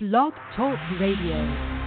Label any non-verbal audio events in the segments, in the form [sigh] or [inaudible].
Blog Talk Radio.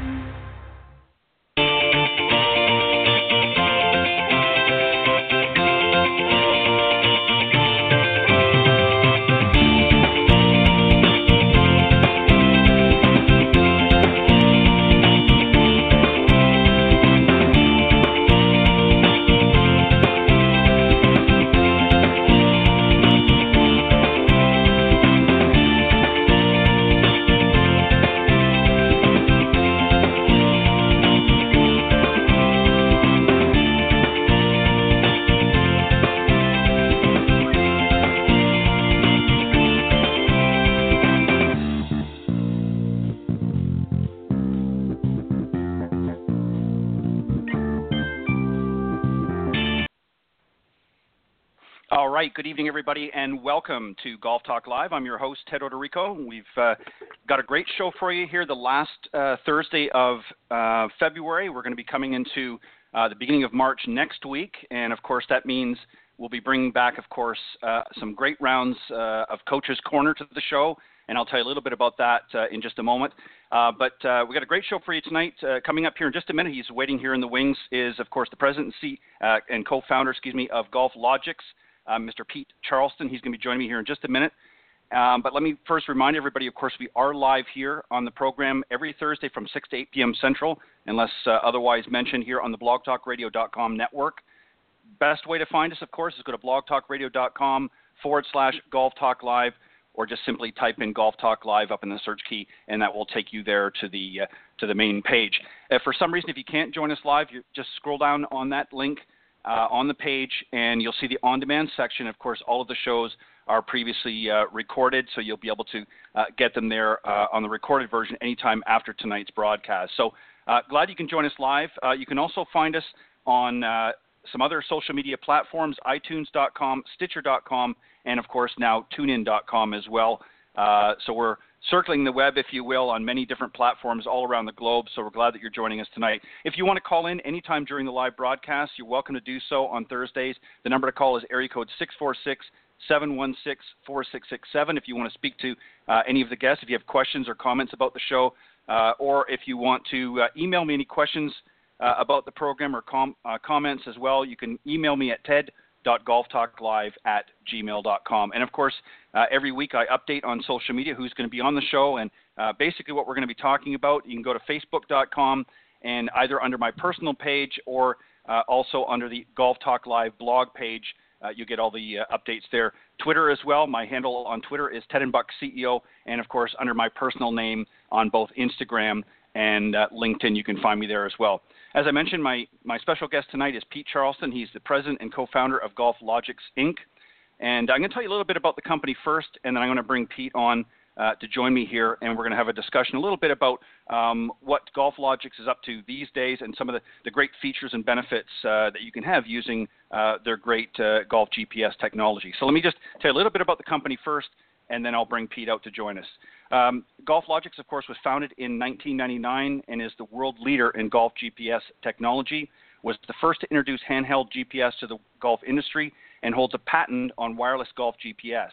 Right, good evening, everybody, and welcome to Golf Talk Live. I'm your host, Ted Odorico. We've uh, got a great show for you here the last uh, Thursday of uh, February. We're going to be coming into uh, the beginning of March next week, and of course, that means we'll be bringing back, of course, uh, some great rounds uh, of Coach's Corner to the show, and I'll tell you a little bit about that in just a moment. but we've got a great show for you tonight. coming up here in just a minute, he's waiting here in the wings, is, of course, the president and, C- and co founder, excuse me, of GolfLogix uh, Mr. Pete Charleston. He's going to be joining me here in just a minute. Um, but let me first remind everybody, of course, we are live here on the program every Thursday from 6 to 8 p.m. Central, unless uh, otherwise mentioned here on the blogtalkradio.com network. Best way to find us, of course, is go to blogtalkradio.com forward slash golf talk live, or just simply type in golf talk live up in the search key, and that will take you there to the, uh, to the main page. If for some reason, if you can't join us live, you just scroll down on that link uh, on the page, and you'll see the on-demand section. Of course, all of the shows are previously uh, recorded, so you'll be able to uh, get them there uh, on the recorded version anytime after tonight's broadcast. So uh, glad you can join us live. Uh, you can also find us on some other social media platforms: iTunes.com, Stitcher.com, and of course now TuneIn.com as well. so we're circling the web, if you will, on many different platforms all around the globe. So we're glad that you're joining us tonight. If you want to call in anytime during the live broadcast, you're welcome to do so on Thursdays. The number to call is area code 646 716 4667. If you want to speak to uh, any of the guests, if you have questions or comments about the show, uh, or if you want to uh, email me any questions uh, about the program or com- uh, comments as well, you can email me at ted golftalklive at gmail.com. And of course, uh, every week I update on social media who's going to be on the show and uh, basically what we're going to be talking about. You can go to facebook.com and either under my personal page or uh, also under the Golf Talk Live blog page, uh, you get all the uh, updates there. Twitter as well. My handle on Twitter is Ted and Buck CEO, and of course under my personal name on both Instagram and uh, LinkedIn, you can find me there as well. As I mentioned, my, my special guest tonight is Pete Charleston. He's the president and co founder of GolfLogix Inc. And I'm going to tell you a little bit about the company first, and then I'm going to bring Pete on uh, to join me here, and we're going to have a discussion a little bit about um, what GolfLogix is up to these days and some of the, the great features and benefits uh, that you can have using uh, their great uh, Golf GPS technology. So let me just tell you a little bit about the company first, and then I'll bring Pete out to join us. Um, GolfLogix, of course, was founded in 1999 and is the world leader in golf GPS technology. Was the first to introduce handheld GPS to the golf industry and holds a patent on wireless golf GPS.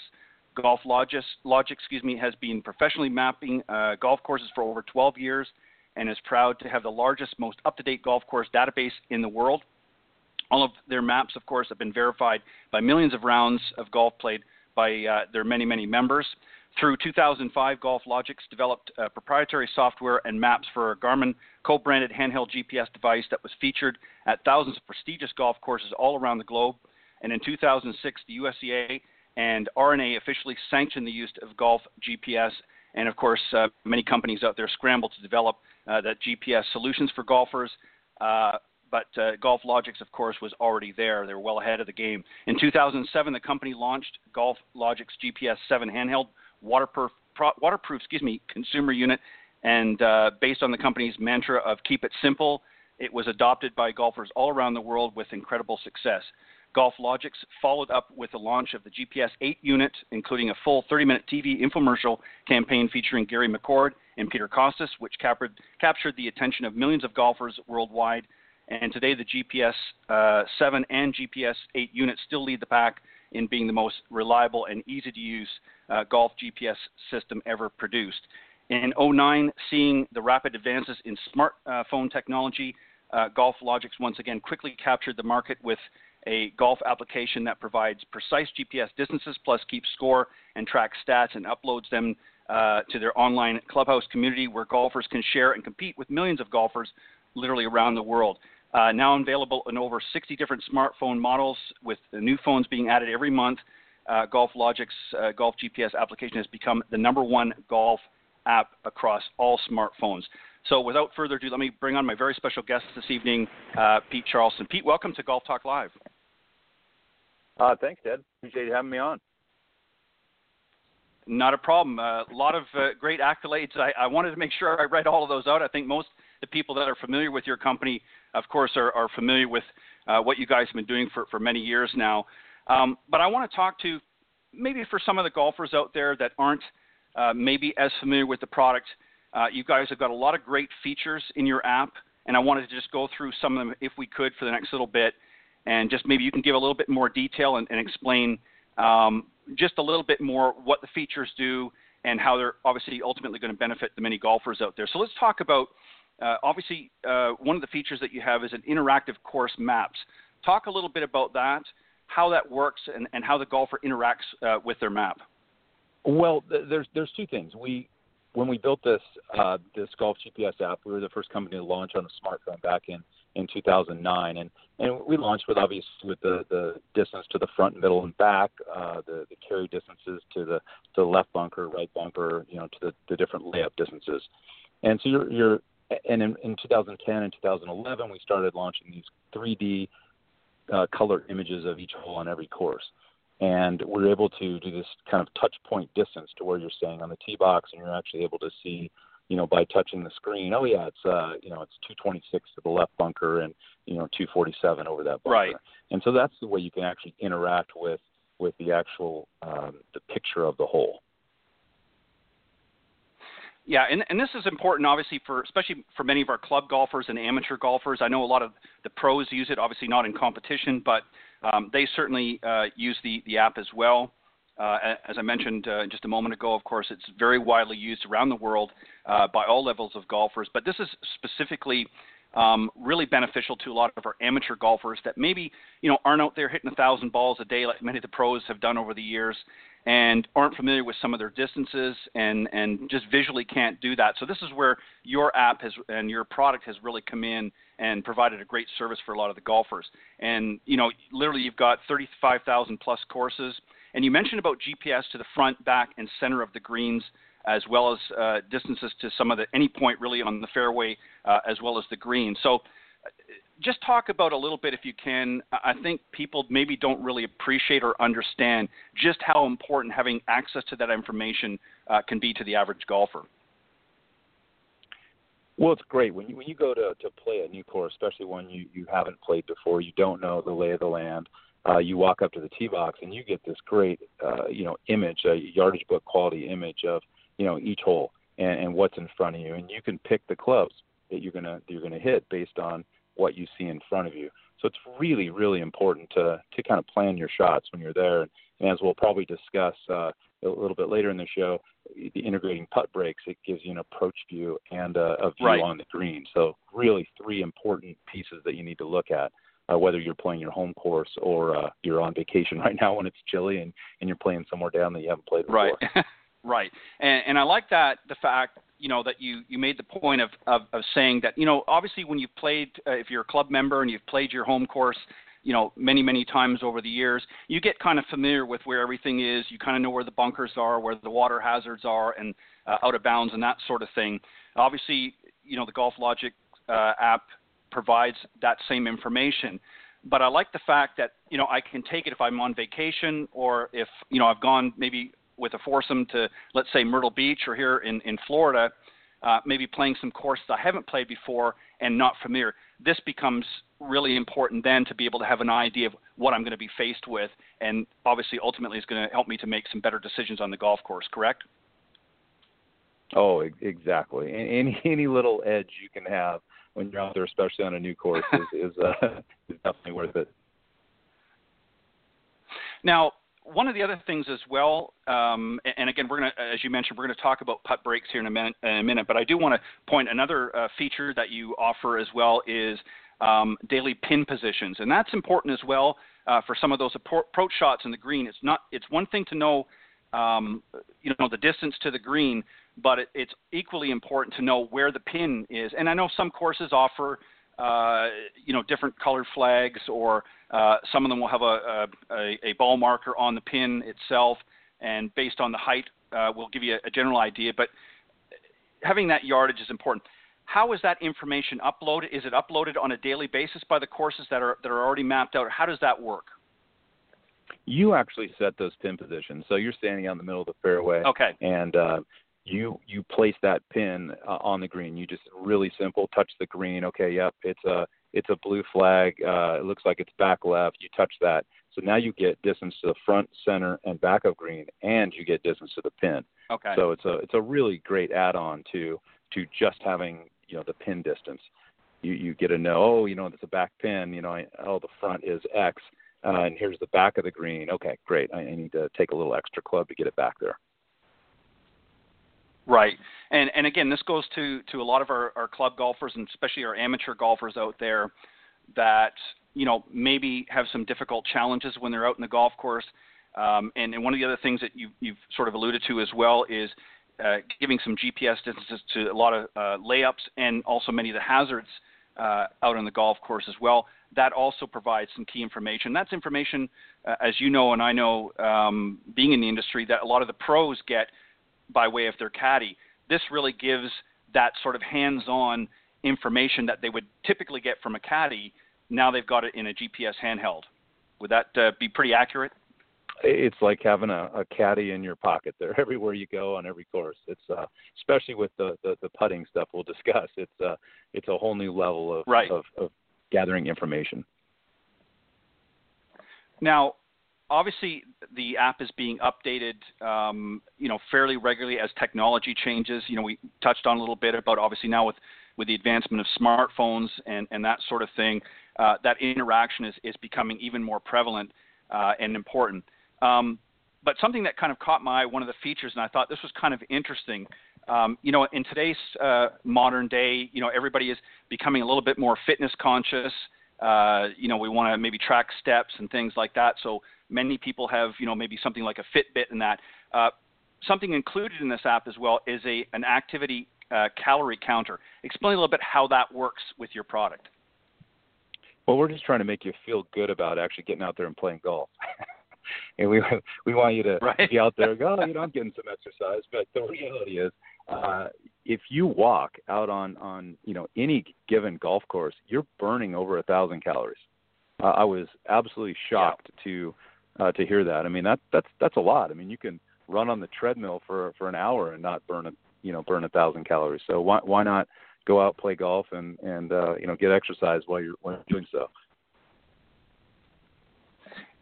GolfLogix, Logic, excuse me, has been professionally mapping uh, golf courses for over 12 years and is proud to have the largest, most up-to-date golf course database in the world. All of their maps, of course, have been verified by millions of rounds of golf played by uh, their many, many members. Through 2005, GolfLogix developed uh, proprietary software and maps for a Garmin co branded handheld GPS device that was featured at thousands of prestigious golf courses all around the globe. And in 2006, the USGA and R&A officially sanctioned the use of golf GPS. And of course, uh, many companies out there scrambled to develop uh, that GPS solutions for golfers. Uh, but uh, GolfLogix, of course, was already there. They were well ahead of the game. In 2007, the company launched Golf Logics GPS 7 handheld waterproof, pro, waterproof excuse me, consumer unit. And uh, based on the company's mantra of keep it simple, it was adopted by golfers all around the world with incredible success. GolfLogix followed up with the launch of the GPS 8 unit, including a full 30 minute TV infomercial campaign featuring Gary McCord and Peter Kostis, which captured, the attention of millions of golfers worldwide and today, the GPS uh, 7 and GPS 8 units still lead the pack in being the most reliable and easy to use uh, golf GPS system ever produced. In 09, seeing the rapid advances in smartphone technology, uh, GolfLogix once again quickly captured the market with a golf application that provides precise GPS distances plus keeps score and tracks stats and uploads them uh, to their online clubhouse community where golfers can share and compete with millions of golfers literally around the world. Uh, now available in over 60 different smartphone models with new phones being added every month. Uh, GolfLogix uh, Golf GPS application has become the number one golf app across all smartphones. So without further ado, let me bring on my very special guest this evening, uh, Pete Charleston. Pete, welcome to Golf Talk Live. Uh, thanks, Ted. Appreciate you having me on. Not a problem. Uh, a lot of uh, great accolades. I, I, wanted to make sure I read all of those out. I think most of the people that are familiar with your company, of course, are, are familiar with uh, what you guys have been doing for, for many years now. Um, but I want to talk to maybe for some of the golfers out there that aren't uh, maybe as familiar with the product. Uh, you guys have got a lot of great features in your app, and I wanted to just go through some of them if we could for the next little bit, and just maybe you can give a little bit more detail and, and explain um, just a little bit more what the features do and how they're obviously ultimately going to benefit the many golfers out there. So let's talk about uh, obviously uh, one of the features that you have is an interactive course maps. Talk a little bit about that, how that works, and, and how the golfer interacts uh, with their map. Well, there's there's two things. We when we built this uh, this golf GPS app, we were the first company to launch on the smartphone back in in 2009, and and we launched with obviously with the the distance to the front, middle, and back, uh, the the carry distances to the to the left bunker, right bunker, you know, to the, the different layup distances, and so you're you're and in, in 2010 and 2011 we started launching these 3D uh, color images of each hole on every course and we're able to do this kind of touch point distance to where you're staying on the tee box, and you're actually able to see, you know, by touching the screen. Oh yeah, it's uh, you know, it's 226 to the left bunker, and you know, 247 over that bunker. Right. And so that's the way you can actually interact with with the actual um, the picture of the hole. Yeah, and, and this is important, obviously, for especially for many of our club golfers and amateur golfers. I know a lot of the pros use it, obviously not in competition, but um, they certainly uh, use the, the app as well. Uh, as I mentioned uh, just a moment ago, of course, it's very widely used around the world uh, by all levels of golfers. But this is specifically um, really beneficial to a lot of our amateur golfers that maybe you know aren't out there hitting a thousand balls a day like many of the pros have done over the years, and aren't familiar with some of their distances and and just visually can't do that. So this is where your app has and your product has really come in and provided a great service for a lot of the golfers. And you know, literally, you've got 35,000 plus courses. And you mentioned about GPS to the front, back, and center of the greens, as well as uh, distances to some of the any point really on the fairway, uh, as well as the green. So, just talk about a little bit, if you can. I think people maybe don't really appreciate or understand just how important having access to that information uh, can be to the average golfer. Well, it's great when you when you go to to play a new course, especially one you you haven't played before. You don't know the lay of the land. Uh, you walk up to the tee box and you get this great, uh, you know, image, a yardage book quality image of, you know, each hole and, and what's in front of you, and you can pick the clubs that you're gonna you're gonna hit based on what you see in front of you. So it's really really important to to kind of plan your shots when you're there. And, as we'll probably discuss uh, a little bit later in the show, the integrating putt breaks, it gives you an approach view and a, a view right. on the green. So really three important pieces that you need to look at. Uh, whether you're playing your home course or uh, you're on vacation [laughs] right now when it's chilly and, and you're playing somewhere down that you haven't played before. Right, [laughs] right. And, and I like that the fact you know that you you made the point of, of of saying that you know obviously when you've played uh, if you're a club member and you've played your home course you know many many times over the years you get kind of familiar with where everything is. You kind of know where the bunkers are where the water hazards are and uh, out of bounds and that sort of thing. Obviously you know the GolfLogix uh, app provides that same information. But I like the fact that you know I can take it if I'm on vacation or if you know I've gone maybe with a foursome to let's say Myrtle Beach or here in in Florida uh, maybe playing some courses I haven't played before and not familiar. This becomes really important then to be able to have an idea of what I'm going to be faced with, and obviously, ultimately, is going to help me to make some better decisions on the golf course. Correct? Oh, exactly. Any [laughs] any little edge you can have when you're out there, especially on a new course, is is, uh, is [laughs] definitely worth it. Now, one of the other things as well, um, and again, we're going to, as you mentioned, we're going to talk about putt breaks here in a minute. In a minute but I do want to point another uh, feature that you offer as well is um, daily pin positions, and that's important as well uh, for some of those approach shots in the green. It's not. It's one thing to know, um, you know, the distance to the green, but it, it's equally important to know where the pin is. And I know some courses offer, uh, you know, different colored flags, or uh, some of them will have a, a, a, ball marker on the pin itself, and based on the height, uh, will give you a, a general idea. But having that yardage is important. How is that information uploaded? Is it uploaded on a daily basis by the courses that are that are already mapped out, or how does that work? You actually set those pin positions, so you're standing out in the middle of the fairway. Okay. And uh, you you place that pin uh, on the green. You just really simple touch the green. Okay, yep, it's a it's a blue flag. Uh, it looks like it's back left. You touch that, so now you get distance to the front, center, and back of green, and you get distance to the pin. Okay. So it's a it's a really great add-on to to just having you know the pin distance. You you get to know oh you know it's a back pin. You know I, oh the front is X. Uh, and here's the back of the green. Okay, great. I, I need to take a little extra club to get it back there. Right, and and again, this goes to to a lot of our, our club golfers and especially our amateur golfers out there that you know maybe have some difficult challenges when they're out in the golf course. Um, and, and one of the other things that you, you've sort of alluded to as well is uh, giving some GPS distances to a lot of uh, layups and also many of the hazards uh, out on the golf course as well. That also provides some key information. That's information, uh, as you know and I know, um, being in the industry, that a lot of the pros get by way of their caddy. This really gives that sort of hands-on information that they would typically get from a caddy. Now they've got it in a GPS handheld. Would that uh, be pretty accurate? It's like having a, a caddy in your pocket there [laughs] everywhere you go on every course. It's uh, especially with the, the, the putting stuff we'll [laughs] discuss. It's uh, it's a whole new level of, right. of, of gathering information. Now, obviously the app is being updated, um, you know, fairly regularly as technology changes. You know, we touched on a little bit about obviously now with with the advancement of smartphones and, and that sort of thing, uh, that interaction is, is becoming even more prevalent uh, and important. Um, but something that kind of caught my eye, one of the features, and I thought this was kind of interesting. Um, you know, in today's uh, modern day, you know, everybody is becoming a little bit more fitness conscious. Uh, you know, we want to maybe track steps and things like that. So Many people have, you know, maybe something like a Fitbit and that. Uh, something included in this app as well is a an activity uh, calorie counter. Explain a little bit how that works with your product. Well, we're just trying to make you feel good about actually getting out there and playing golf. [laughs] and we we want you to right. be out there and go, oh, you know, [laughs] I'm getting some exercise. But the reality is, uh, if you walk out on on you know any given golf course, you're burning over a thousand calories. Uh, I was absolutely shocked yeah. to uh, to hear that. I mean, that that's that's a lot. I mean, you can run on the treadmill for for an hour and not burn a you know burn a thousand calories. So why why not go out play golf and and uh, you know get exercise while you're while you're doing so.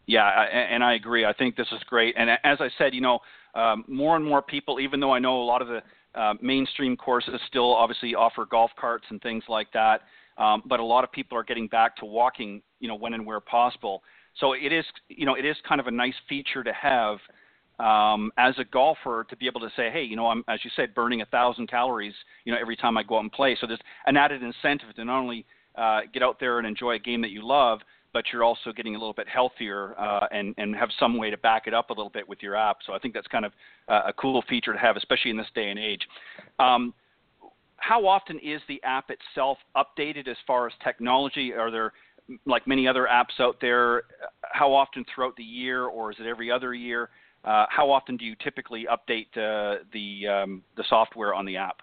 Yeah, and I agree. I think this is great. And as I said, you know, um, more and more people, even though I know a lot of the uh, mainstream courses still obviously offer golf carts and things like that, um, but a lot of people are getting back to walking, you know, when and where possible. So it is, you know, it is kind of a nice feature to have um, as a golfer to be able to say, hey, you know, I'm as you said, burning a thousand calories, you know, every time I go out and play. So there's an added incentive to not only uh, get out there and enjoy a game that you love, but you're also getting a little bit healthier uh, and and have some way to back it up a little bit with your app. So I think that's kind of uh, a cool feature to have, especially in this day and age. Um, how often is the app itself updated as far as technology? Are there like many other apps out there, how often throughout the year, or is it every other year? Uh, how often do you typically update uh, the um, the software on the app?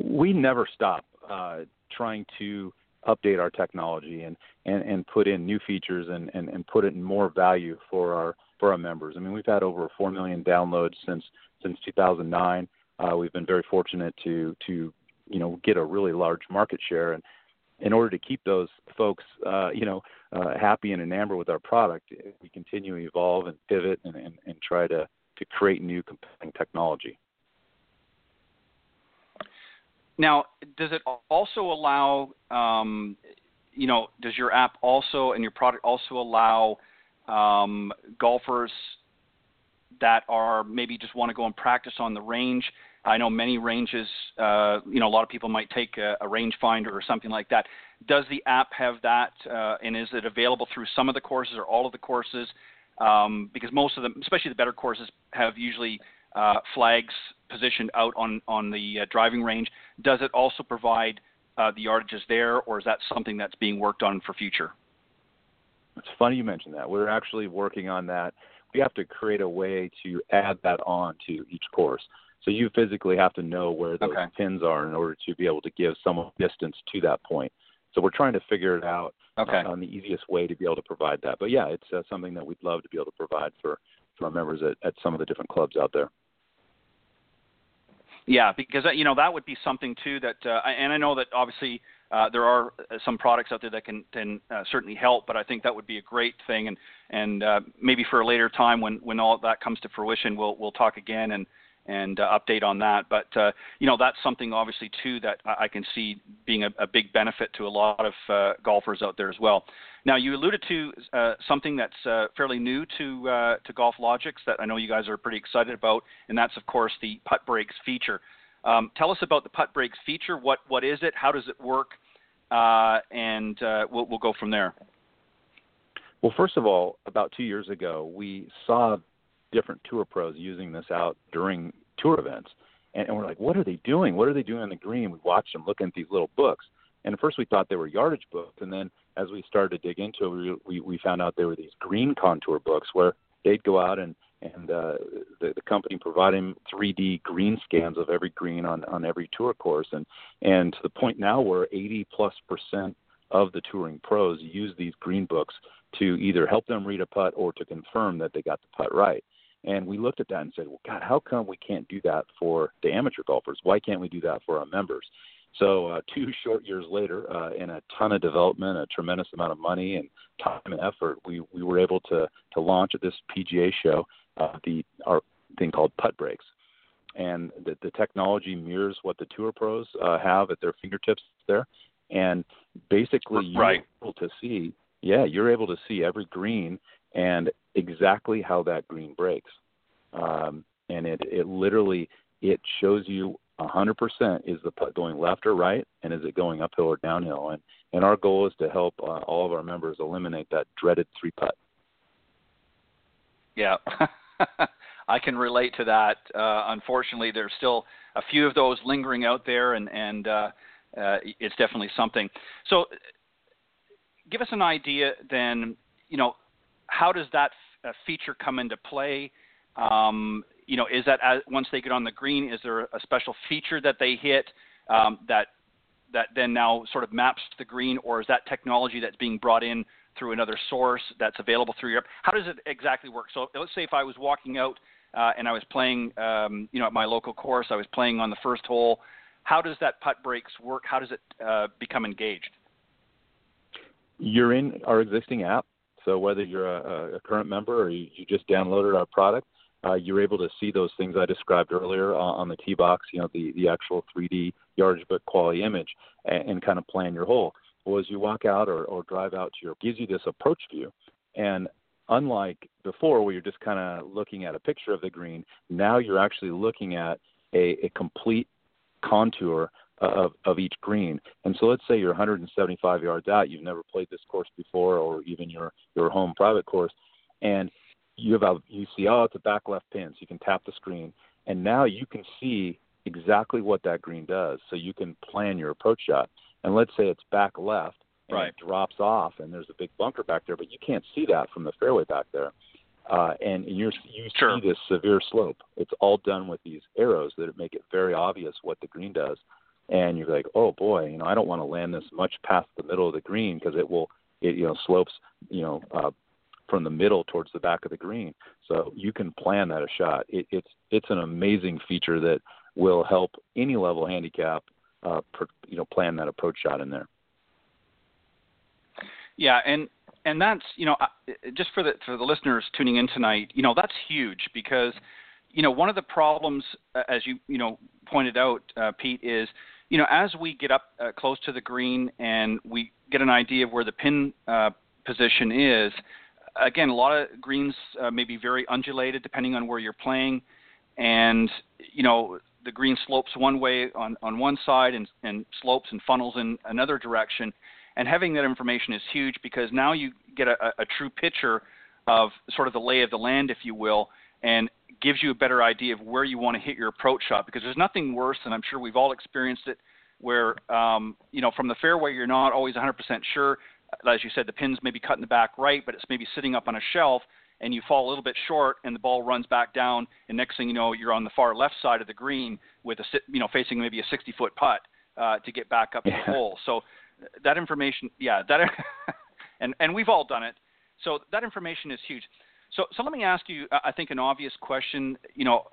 We never stop uh, trying to update our technology and, and, and put in new features and, and, and put in more value for our for our members. I mean, we've had over four million downloads since since 2009. Uh, we've been very fortunate to to you know get a really large market share and in order to keep those folks, uh, you know, uh, happy and enamored with our product, we continue to evolve and pivot and, and, and try to, to create new compelling technology. Now, does it also allow, um, you know, does your app also and your product also allow um, golfers that are maybe just want to go and practice on the range. I know many ranges, uh, you know, a lot of people might take a, a rangefinder or something like that. Does the app have that, uh, and is it available through some of the courses or all of the courses? Um, because most of them, especially the better courses, have usually uh, flags positioned out on on the uh, driving range. Does it also provide uh, the yardages there, or is that something that's being worked on for future? It's funny you mentioned that. We're actually working on that. We have to create a way to add that on to each course. So you physically have to know where those okay. pins are in order to be able to give some distance to that point. So we're trying to figure it out okay. uh, on the easiest way to be able to provide that. But yeah, it's uh, something that we'd love to be able to provide for, for our members at, at some of the different clubs out there. Yeah, because you know that would be something too that, uh, and I know that obviously uh, there are uh, some products out there that can, can uh, certainly help, but I think that would be a great thing, and and uh, maybe for a later time when when all that comes to fruition, we'll we'll talk again and and uh, update on that. But uh, you know that's something obviously too that I can see being a, a big benefit to a lot of uh, golfers out there as well. Now you alluded to uh, something that's uh, fairly new to uh, to GolfLogix that I know you guys are pretty excited about, and that's of course the putt breaks feature. Um, tell us about the putt breaks feature. What what is it? How does it work? and we'll, we'll go from there. Well, first of all, about two years ago, we saw different tour pros using this out during tour events. And, and we're like, what are they doing? What are they doing on the green? We watched them looking at these little books. And at first we thought they were yardage books. And then as we started to dig into it, we, we, found out they were these green contour books where they'd go out and, and uh, the, the company provided them 3D green scans of every green on, on every tour course. And, and to the point now where 80 plus percent of the touring pros use these green books to either help them read a putt or to confirm that they got the putt right. And we looked at that and said, well, God, how come we can't do that for the amateur golfers? Why can't we do that for our members? So uh, two [laughs] short years later, uh, in a ton of development, a tremendous amount of money and time and effort, we, we were able to to launch at this PGA show uh, the our thing called Putt Breaks, and the, the technology mirrors what the tour pros uh, have at their fingertips there, and basically you're right. able to see, yeah, you're able to see every green and exactly how that green breaks. Um, and it, it literally it shows you 100% is the putt going left or right, and is it going uphill or downhill? And and our goal is to help uh, all of our members eliminate that dreaded three putt. Yeah, [laughs] I can relate to that. Uh, unfortunately, there's still a few of those lingering out there, and and uh, uh, it's definitely something. So, give us an idea then. You know, how does that f- uh, feature come into play? Um, you know, is that as, once they get on the green, is there a special feature that they hit um, that that then now sort of maps to the green, or is that technology that's being brought in through another source that's available through Europe? How does it exactly work? So let's say if I was walking out uh, and I was playing, um, you know, at my local course, I was playing on the first hole. How does that putt breaks work? How does it uh, become engaged? You're in our existing app. So whether you're a, a current member or you, you just downloaded our product, uh, you're able to see those things I described earlier uh, on the tee box, you know, the, the actual 3D yardage book quality image and, and kind of plan your hole. Well, as you walk out or, or drive out to your, gives you this approach view. And unlike before where you're just kind of looking at a picture of the green, now you're actually looking at a, a complete contour of, of each green. And so let's say you're 175 yards out, you've never played this course before, or even your your home private course, and you have a, you see oh it's a back left pin, so you can tap the screen, and now you can see exactly what that green does, so you can plan your approach shot. And let's say it's back left, and right. it drops off, and there's a big bunker back there, but you can't see that from the fairway back there. Uh, and you're, you sure. see this severe slope. It's all done with these arrows that make it very obvious what the green does and you're like, oh boy, you know, I don't want to land this much past the middle of the green because it will, it you know, slopes, you know, uh, from the middle towards the back of the green. So you can plan that a shot. It, it's it's an amazing feature that will help any level handicap, uh, per, you know, plan that approach shot in there. Yeah, and and that's you know just for the for the listeners tuning in tonight, you know that's huge because you know one of the problems as you you know pointed out, uh, Pete, is you know, as we get up uh, close to the green and we get an idea of where the pin uh, position is, again, a lot of greens uh, may be very undulated depending on where you're playing, and you know the green slopes one way on on one side and and slopes and funnels in another direction. And having that information is huge because now you get a, a true picture of sort of the lay of the land, if you will, and gives you a better idea of where you want to hit your approach shot. Because there's nothing worse, and I'm sure we've all experienced it, where um, you know from the fairway you're not always 100% sure as you said, the pin's maybe cut in the back right, but it's maybe sitting up on a shelf, and you fall a little bit short, and the ball runs back down, and next thing you know, you're on the far left side of the green with a you know facing maybe a 60 foot putt uh, to get back up yeah. the hole. So that information, yeah, that [laughs] and and we've all done it. So that information is huge. So so let me ask you, I think an obvious question. You know,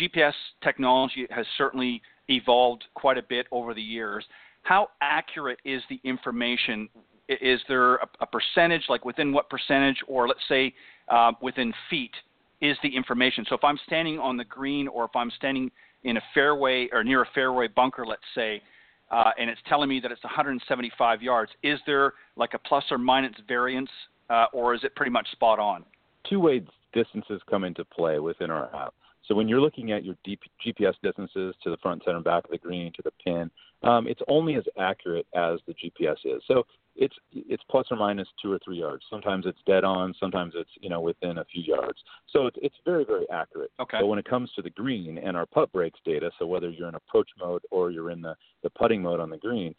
GPS technology has certainly evolved quite a bit over the years. How accurate is the information is there a, a percentage, like within what percentage, or let's say uh, within feet, is the information? So if I'm standing on the green, or if I'm standing in a fairway or near a fairway bunker, let's say, uh, and it's telling me that it's 175 yards, is there like a plus or minus variance, uh, or is it pretty much spot on? Two way distances come into play within our app. So when you're looking at your GPS distances to the front, center, and back of the green to the pin, um, it's only as accurate as the GPS is. So it's it's plus or minus two or three yards. Sometimes it's dead on. Sometimes it's you know within a few yards. So it's it's very very accurate. Okay. But when it comes to the green and our putt breaks data, so whether you're in approach mode or you're in the the putting mode on the green,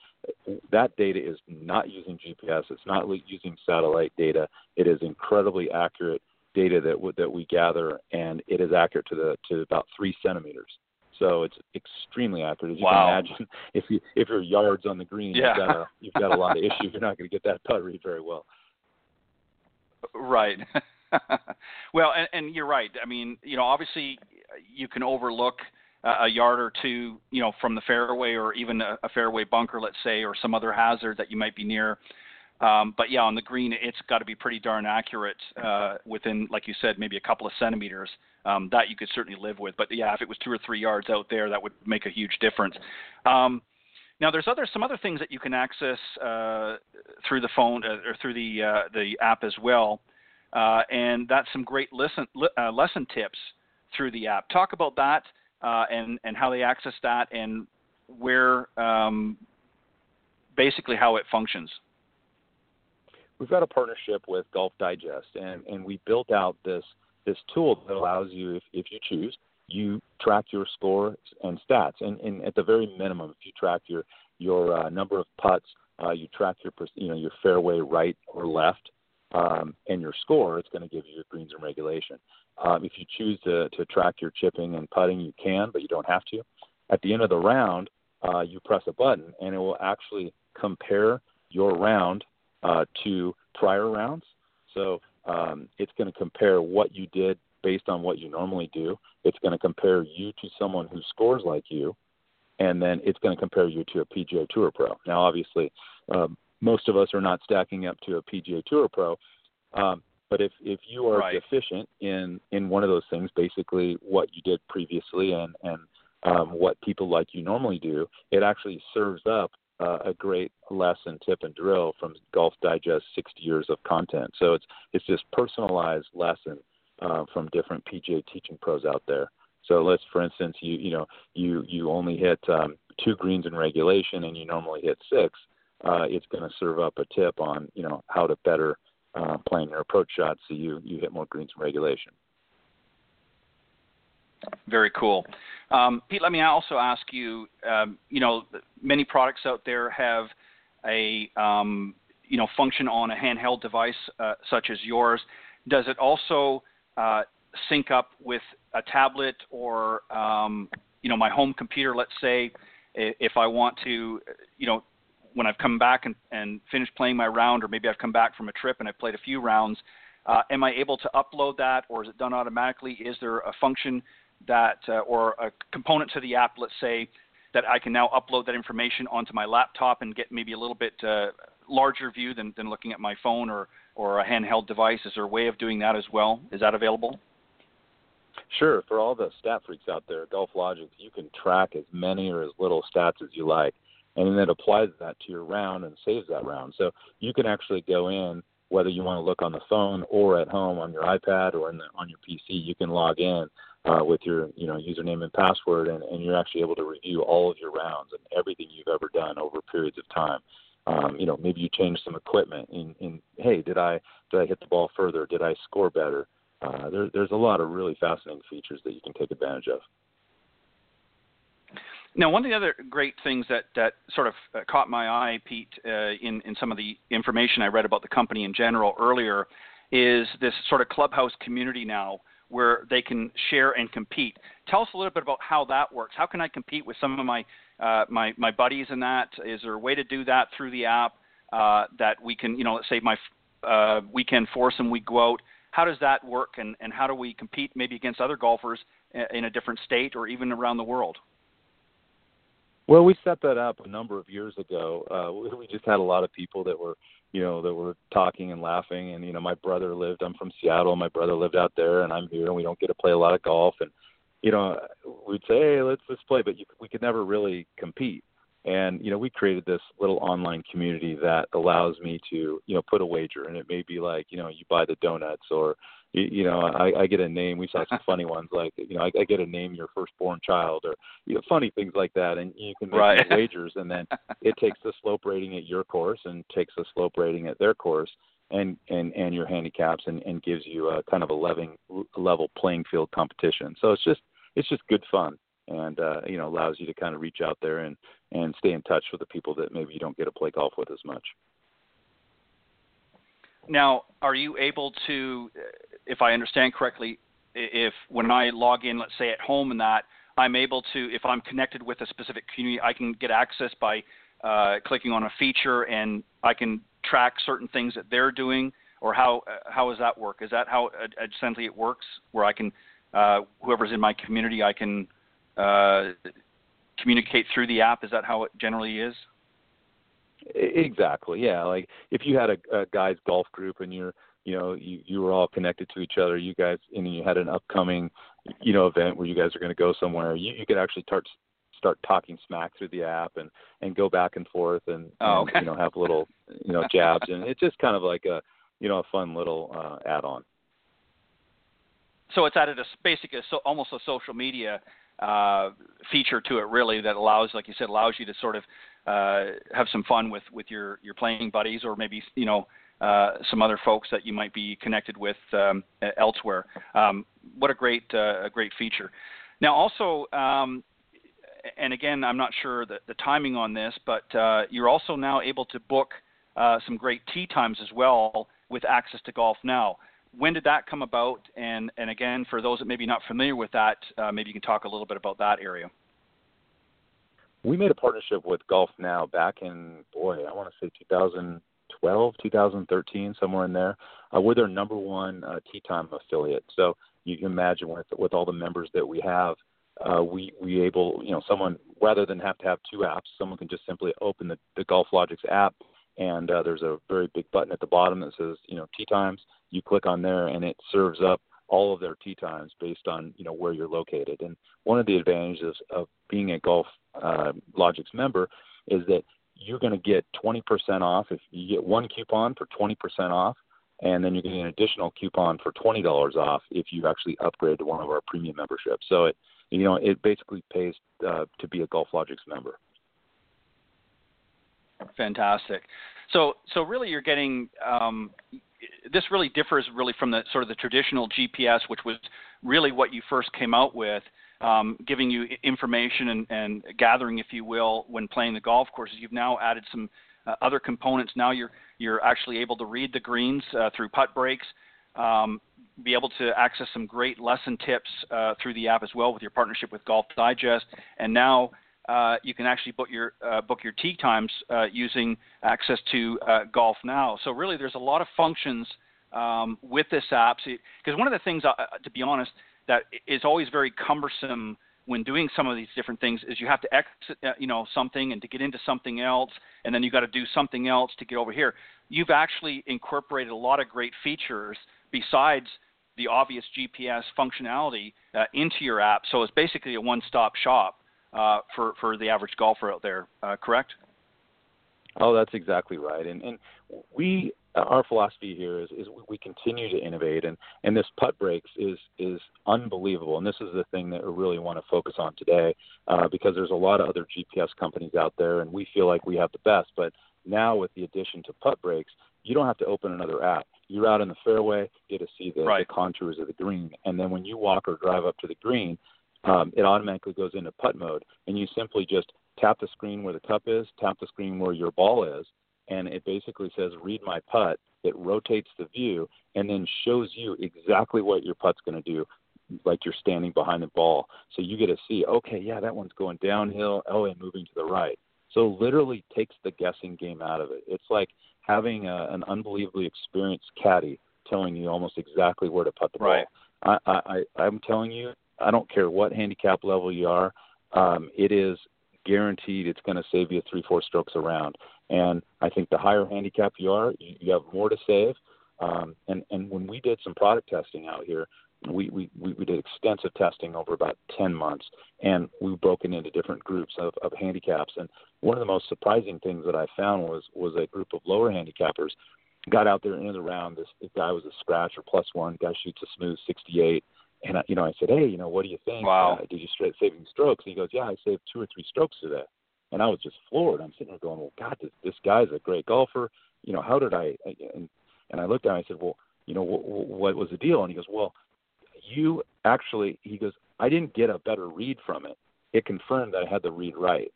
that data is not using GPS. It's not using satellite data. It is incredibly accurate data that w- that we gather, and it is accurate to the to about three centimeters. So it's extremely accurate. As you wow. can imagine, [laughs] if you if your yards on the green, yeah. you've got a you've got a lot of [laughs] issues. You're not going to get that putt read very well. Right. [laughs] well, and, and you're right. I mean, you know, obviously you can overlook a yard or two, you know, from the fairway or even a, a fairway bunker, let's say, or some other hazard that you might be near. Um, but yeah, on the green, it's got to be pretty darn accurate uh, within, like you said, maybe a couple of centimeters. Um, that you could certainly live with. But yeah, if it was two or three yards out there, that would make a huge difference. Um, now, there's other some other things that you can access uh, through the phone uh, or through the uh, the app as well, uh, and that's some great lesson uh, lesson tips through the app. Talk about that and and how they access that and where um, basically how it functions we've got a partnership with Golf Digest, and, and we built out this this tool that allows you, if, if you choose, you track your score and stats. And, and at the very minimum, if you track your your uh, number of putts, uh, you track your you know your fairway right or left, um, and your score, it's going to give you greens and regulation. Um, if you choose to, to track your chipping and putting, you can, but you don't have to. At the end of the round, uh, you press a button, and it will actually compare your round uh, to prior rounds. So um, it's going to compare what you did based on what you normally do. It's going to compare you to someone who scores like you, and then it's going to compare you to a PGA Tour pro. Now, obviously, um, most of us are not stacking up to a PGA Tour pro, um, but if if you are right. deficient in in one of those things, basically what you did previously and and um, what people like you normally do, it actually serves up uh, a great lesson, tip, and drill from Golf Digest 60 years of content. So it's it's this personalized lesson uh, from different PGA teaching pros out there. So let's, for instance, you you know you you only hit um, two greens in regulation and you normally hit six. Uh, it's going to serve up a tip on you know how to better uh, plan your approach shots so you you hit more greens in regulation. Very cool. Um, Pete, let me also ask you. Um, you know, many products out there have a um, you know function on a handheld device uh, such as yours. Does it also uh, sync up with a tablet or um, you know my home computer? Let's say if I want to, you know, when I've come back and, and finished playing my round, or maybe I've come back from a trip and I've played a few rounds. Uh, am I able to upload that, or is it done automatically? Is there a function that uh, or a component to the app, let's say, that I can now upload that information onto my laptop and get maybe a little bit uh, larger view than, than looking at my phone or, or a handheld device? Is there a way of doing that as well? Is that available? Sure. For all the stat freaks out there, Golf Logic, you can track as many or as little stats as you like, and then it applies that to your round and saves that round. So you can actually go in whether you want to look on the phone or at home on your iPad or the, on your PC, you can log in uh, with your you know username and password, and, and you're actually able to review all of your rounds and everything you've ever done over periods of time. Um, you know, maybe you changed some equipment. In hey, did I did I hit the ball further? Did I score better? Uh, there, there's a lot of really fascinating features that you can take advantage of. Now, one of the other great things that, that sort of uh, caught my eye, Pete, uh, in, in some of the information I read about the company in general earlier, is this sort of clubhouse community now where they can share and compete. Tell us a little bit about how that works. How can I compete with some of my uh, my my buddies in that? Is there a way to do that through the app uh, that we can, you know, let's say my uh, weekend foursome, we go out. How does that work, and, and how do we compete maybe against other golfers in a different state or even around the world? Well, we set that up a number of years ago. Uh, we just had a lot of people that were, you know, that we were talking and laughing. And you know, my brother lived. I'm from Seattle. My brother lived out there, and I'm here. And we don't get to play a lot of golf. And you know, we'd say, hey, let's let's play, but you, we could never really compete. And you know, we created this little online community that allows me to, you know, put a wager, and it may be like, you know, you buy the donuts, or you, you know, I, I get a name. We saw some funny ones like, you know, I, I get a name your firstborn child, or you know, funny things like that, and you can make right. wagers, and then it takes the slope rating at your course and takes the slope rating at their course, and and and your handicaps, and and gives you a kind of a leveling level playing field competition. So it's just it's just good fun and uh, you know allows you to kind of reach out there and and stay in touch with the people that maybe you don't get to play golf with as much. Now, are you able to, if I understand correctly, if when I log in, let's say at home and that, I'm able to, if I'm connected with a specific community, I can get access by uh, clicking on a feature and I can track certain things that they're doing, or how uh, how does that work? Is that how uh, essentially it works, where I can, uh, whoever's in my community, I can communicate through the app? Is that how it generally is? Exactly. Yeah. Like if you had a, a guys golf group and you're, you know, you, you were all connected to each other, you guys, and you had an upcoming, you know, event where you guys are going to go somewhere, you, you could actually start start talking smack through the app and and go back and forth and, oh, okay. and you know have little you know jabs and it's just kind of like a you know a fun little uh, add-on. So it's added a basic, so almost a social media uh, feature to it, really, that allows, like you said, allows you to sort of uh, have some fun with with your your playing buddies, or maybe you know uh, some other folks that you might be connected with um, elsewhere. Um, what a great uh, a great feature. Now, also. Um, and again, I'm not sure the, the timing on this, but uh, you're also now able to book uh, some great tee times as well with access to Golf Now when did that come about? And and again, for those that maybe not familiar with that, uh, maybe you can talk a little bit about that area. We made a partnership with Golf Now back in boy, I want to say 2012, 2013, somewhere in there. Uh, we're their number one uh, tee time affiliate. So you can imagine with with all the members that we have, uh, we we able you know someone rather than have to have two apps, someone can just simply open the, the GolfLogix app, and uh, there's a very big button at the bottom that says you know tee times you click on there and it serves up all of their tee times based on you know where you're located. And one of the advantages of being a Golf uh, Logix member is that you're going to get 20% off if you get one coupon for 20% off, and then you're getting an additional coupon for $20 off if you actually upgrade to one of our premium memberships. So it you know it basically pays uh, to be a Golf Logix member. Fantastic. So so really you're getting um, this really differs really from the sort of the traditional GPS, which was really what you first came out with, um, giving you information and, and, gathering, if you will, when playing the golf courses. You've now added some uh, other components. Now you're you're actually able to read the greens uh, through putt breaks, um, be able to access some great lesson tips uh, through the app as well with your partnership with Golf Digest, and now uh, you can actually book your uh, book your tee times uh, using access to uh, Golf Now. So really, there's a lot of functions um, with this app. Because one of the things, uh, to be honest, that is always very cumbersome when doing some of these different things is you have to exit, you know, something and to get into something else, and then you got to do something else to get over here. You've actually incorporated a lot of great features besides the obvious GPS functionality into your app. So it's basically a one-stop shop uh, for for the average golfer out there. Uh, correct? Oh, that's exactly right. And and we our philosophy here is, is we continue to innovate and, and this putt breaks is is unbelievable and this is the thing that we really want to focus on today uh, because there's a lot of other GPS companies out there and we feel like we have the best but now with the addition to putt breaks you don't have to open another app you're out in the fairway you get to see the, right. the contours of the green and then when you walk or drive up to the green um, it automatically goes into putt mode and you simply just tap the screen where the cup is tap the screen where your ball is and it basically says read my putt. It rotates the view and then shows you exactly what your putt's going to do, like you're standing behind the ball. So you get to see, okay, yeah, that one's going downhill. Oh, and moving to the right. So literally takes the guessing game out of it. It's like having a, an unbelievably experienced caddy telling you almost exactly where to putt the right. ball. I, I, I'm telling you, I don't care what handicap level you are. Um, it is guaranteed it's going to save you three, four strokes around. And I think the higher handicap you are, you, you have more to save. Um, and, and when we did some product testing out here, we, we, we did extensive testing over about 10 months, and we broke it into different groups of, of handicaps. And one of the most surprising things that I found was was a group of lower handicappers got out there into the round. This, this guy was a scratch or plus one. Guy shoots a smooth 68. And I, you know, I said, hey, you know, what do you think? Wow. Uh, did you straight saving strokes? And he goes, yeah, I saved two or three strokes today and I was just floored. I'm sitting there going, "Well, God, this, this guy's a great golfer. You know, how did I?" And and I looked at him. I said, "Well, you know, what, what was the deal?" And he goes, "Well, you actually," he goes, "I didn't get a better read from it. It confirmed that I had the read right."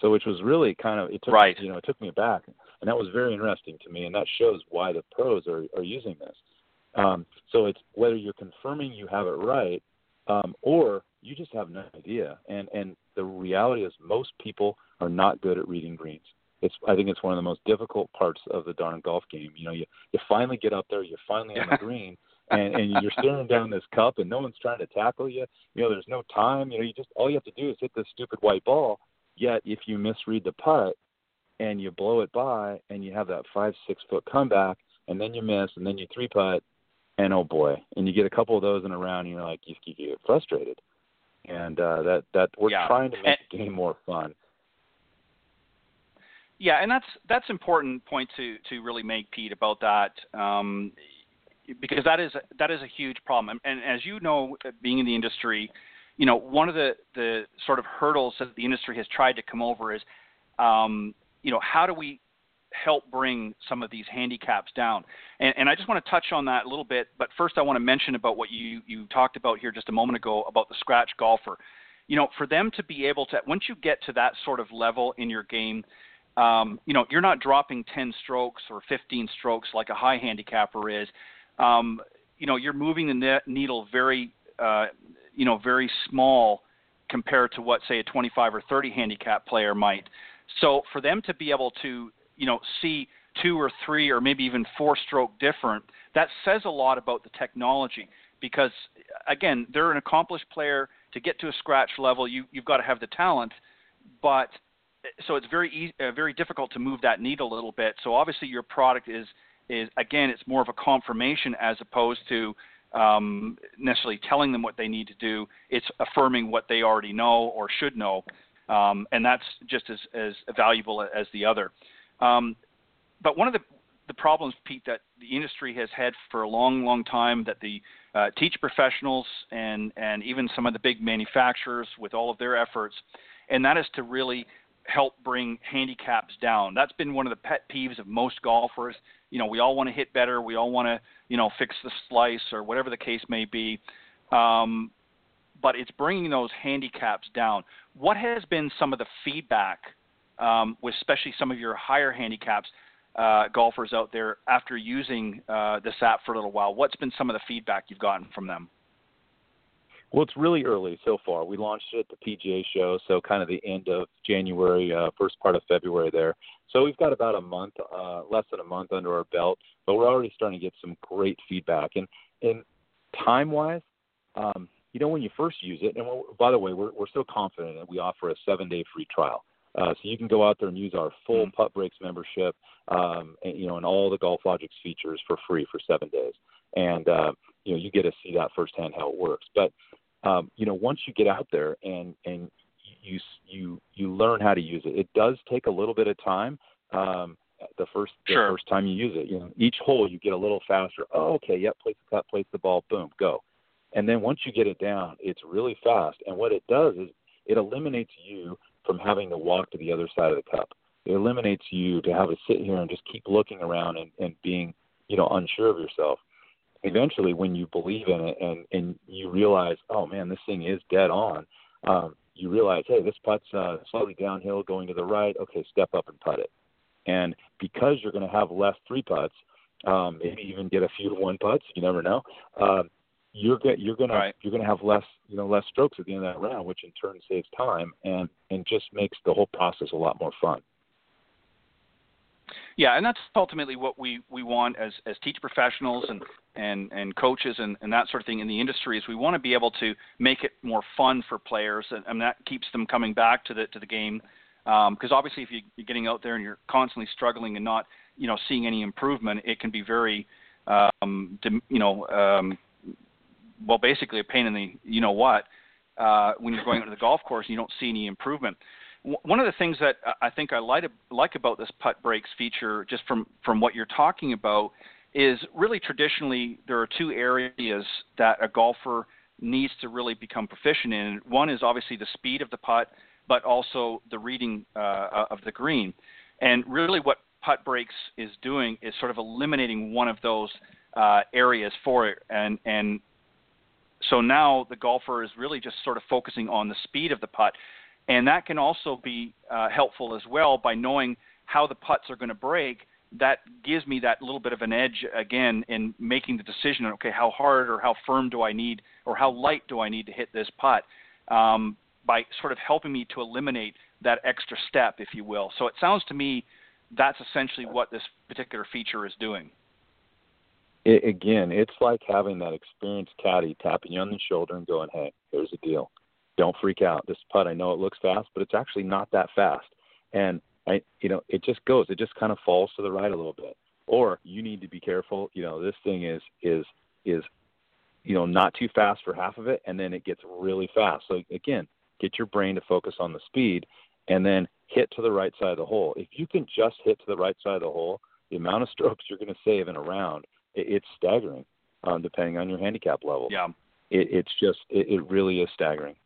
So, which was really kind of it took right. you know it took me back, and that was very interesting to me, and that shows why the pros are are using this. Um, so it's whether you're confirming you have it right, um, or you just have no idea. And and the reality is most people are not good at reading greens. It's I think it's one of the most difficult parts of the darn golf game. You know, you you finally get up there, you're finally on the green, and and you're staring down this cup, and no one's trying to tackle you. You know, there's no time. You know, you just all you have to do is hit this stupid white ball. Yet if you misread the putt and you blow it by, and you have that five six foot comeback, and then you miss, and then you three putt, and oh boy, and you get a couple of those in a round, and you're like you, you get frustrated and uh, that that we're yeah. trying to make and, the game more fun. Yeah, and that's that's important point to to really make, Pete, about that. Um, because that is that is a huge problem, and, and as you know, being in the industry, you know one of the the sort of hurdles that the industry has tried to come over is, um, you know, how do we help bring some of these handicaps down. And, and, I just want to touch on that a little bit. But first, I want to mention about what you, you talked about here just a moment ago about the scratch golfer. You know, for them to be able to, once you get to that sort of level in your game, um, you know, you're not dropping 10 strokes or 15 strokes like a high handicapper is. Um, you know, you're moving the needle very, uh, you know, very small compared to what, say, a 25 or 30 handicap player might. So for them to be able to you know see two or three or maybe even four stroke different, that says a lot about the technology because again, they're an accomplished player. To get to a scratch level, you you've got to have the talent, but so it's very easy, uh, very difficult to move that needle a little bit. So obviously, your product is is again, it's more of a confirmation as opposed to um, necessarily telling them what they need to do. It's affirming what they already know or should know, um, and that's just as as valuable as the other. Um, but one of the the problems, Pete, that the industry has had for a long, long time, that the uh, teach professionals and and even some of the big manufacturers, with all of their efforts, and that is to really help bring handicaps down. That's been one of the pet peeves of most golfers. You know, we all want to hit better. We all want to, you know, fix the slice or whatever the case may be. Um, but it's bringing those handicaps down. What has been some of the feedback um, with especially some of your higher handicaps uh, golfers out there after using uh, this app for a little while? What's been some of the feedback you've gotten from them? Well, it's really early so far. We launched it at the PGA show, so kind of the end of January, uh, first part of February there. So we've got about a month, uh, less than a month under our belt, but we're already starting to get some great feedback. And and time wise, um, you know, when you first use it, and by the way, we're we're so confident that we offer a seven day free trial. Uh, so you can go out there and use our full mm-hmm. Putt Breaks membership, um, and, you know, and all the GolfLogix features for free for seven days. And uh, you know, you get to see that firsthand how it works. But um, you know, once you get out there and and you you you learn how to use it, it does take a little bit of time. um, the first the sure. first time you use it. You know, each hole you get a little faster. Oh, okay, yep, place the cut, place the ball, boom, go. And then once you get it down, it's really fast. And what it does is it eliminates you from having to walk to the other side of the cup. It eliminates you to have to sit here and just keep looking around and, and being, you know, unsure of yourself. Eventually, when you believe in it and and you realize, oh man, this thing is dead on, um, you realize, hey, this putt's uh, slightly downhill, going to the right. Okay, step up and putt it. And because you're going to have less three putts, um, maybe even get a few one putts. You never know. Um, you're go- you're gonna right. you're gonna have less you know less strokes at the end of that round, which in turn saves time and and just makes the whole process a lot more fun. Yeah, and that's ultimately what we, we want as, as teacher professionals and, and, and coaches and, and that sort of thing in the industry is we want to be able to make it more fun for players and, and that keeps them coming back to the to the game because um, obviously if you, you're getting out there and you're constantly struggling and not you know seeing any improvement, it can be very um, you know um, well basically a pain in the you know what uh, when you're going to the golf course and you don't see any improvement one of the things that I think I like, like about this putt breaks feature, just from, from what you're talking about, is really traditionally there are two areas that a golfer needs to really become proficient in. One is obviously the speed of the putt, but also the reading uh, of the green. And really, what putt breaks is doing is sort of eliminating one of those uh, areas for it. And and so now the golfer is really just sort of focusing on the speed of the putt. And that can also be uh, helpful as well by knowing how the putts are going to break. That gives me that little bit of an edge again in making the decision. Okay, how hard or how firm do I need, or how light do I need to hit this putt? Um, by sort of helping me to eliminate that extra step, if you will. So it sounds to me that's essentially what this particular feature is doing. It, again, it's like having that experienced caddy tapping you on the shoulder and going, "Hey, here's the deal don't freak out. This putt, I know it looks fast, but it's actually not that fast. And I, you know, it just goes. It just kind of falls to the right a little bit. Or you need to be careful. You know, this thing is is is, you know, not too fast for half of it, and then it gets really fast. So again, get your brain to focus on the speed, and then hit to the right side of the hole. If you can just hit to the right side of the hole, the amount of [laughs] strokes you're going to save in a round, it's staggering, um, depending on your handicap level. Yeah. It, it's just, it, it really is staggering.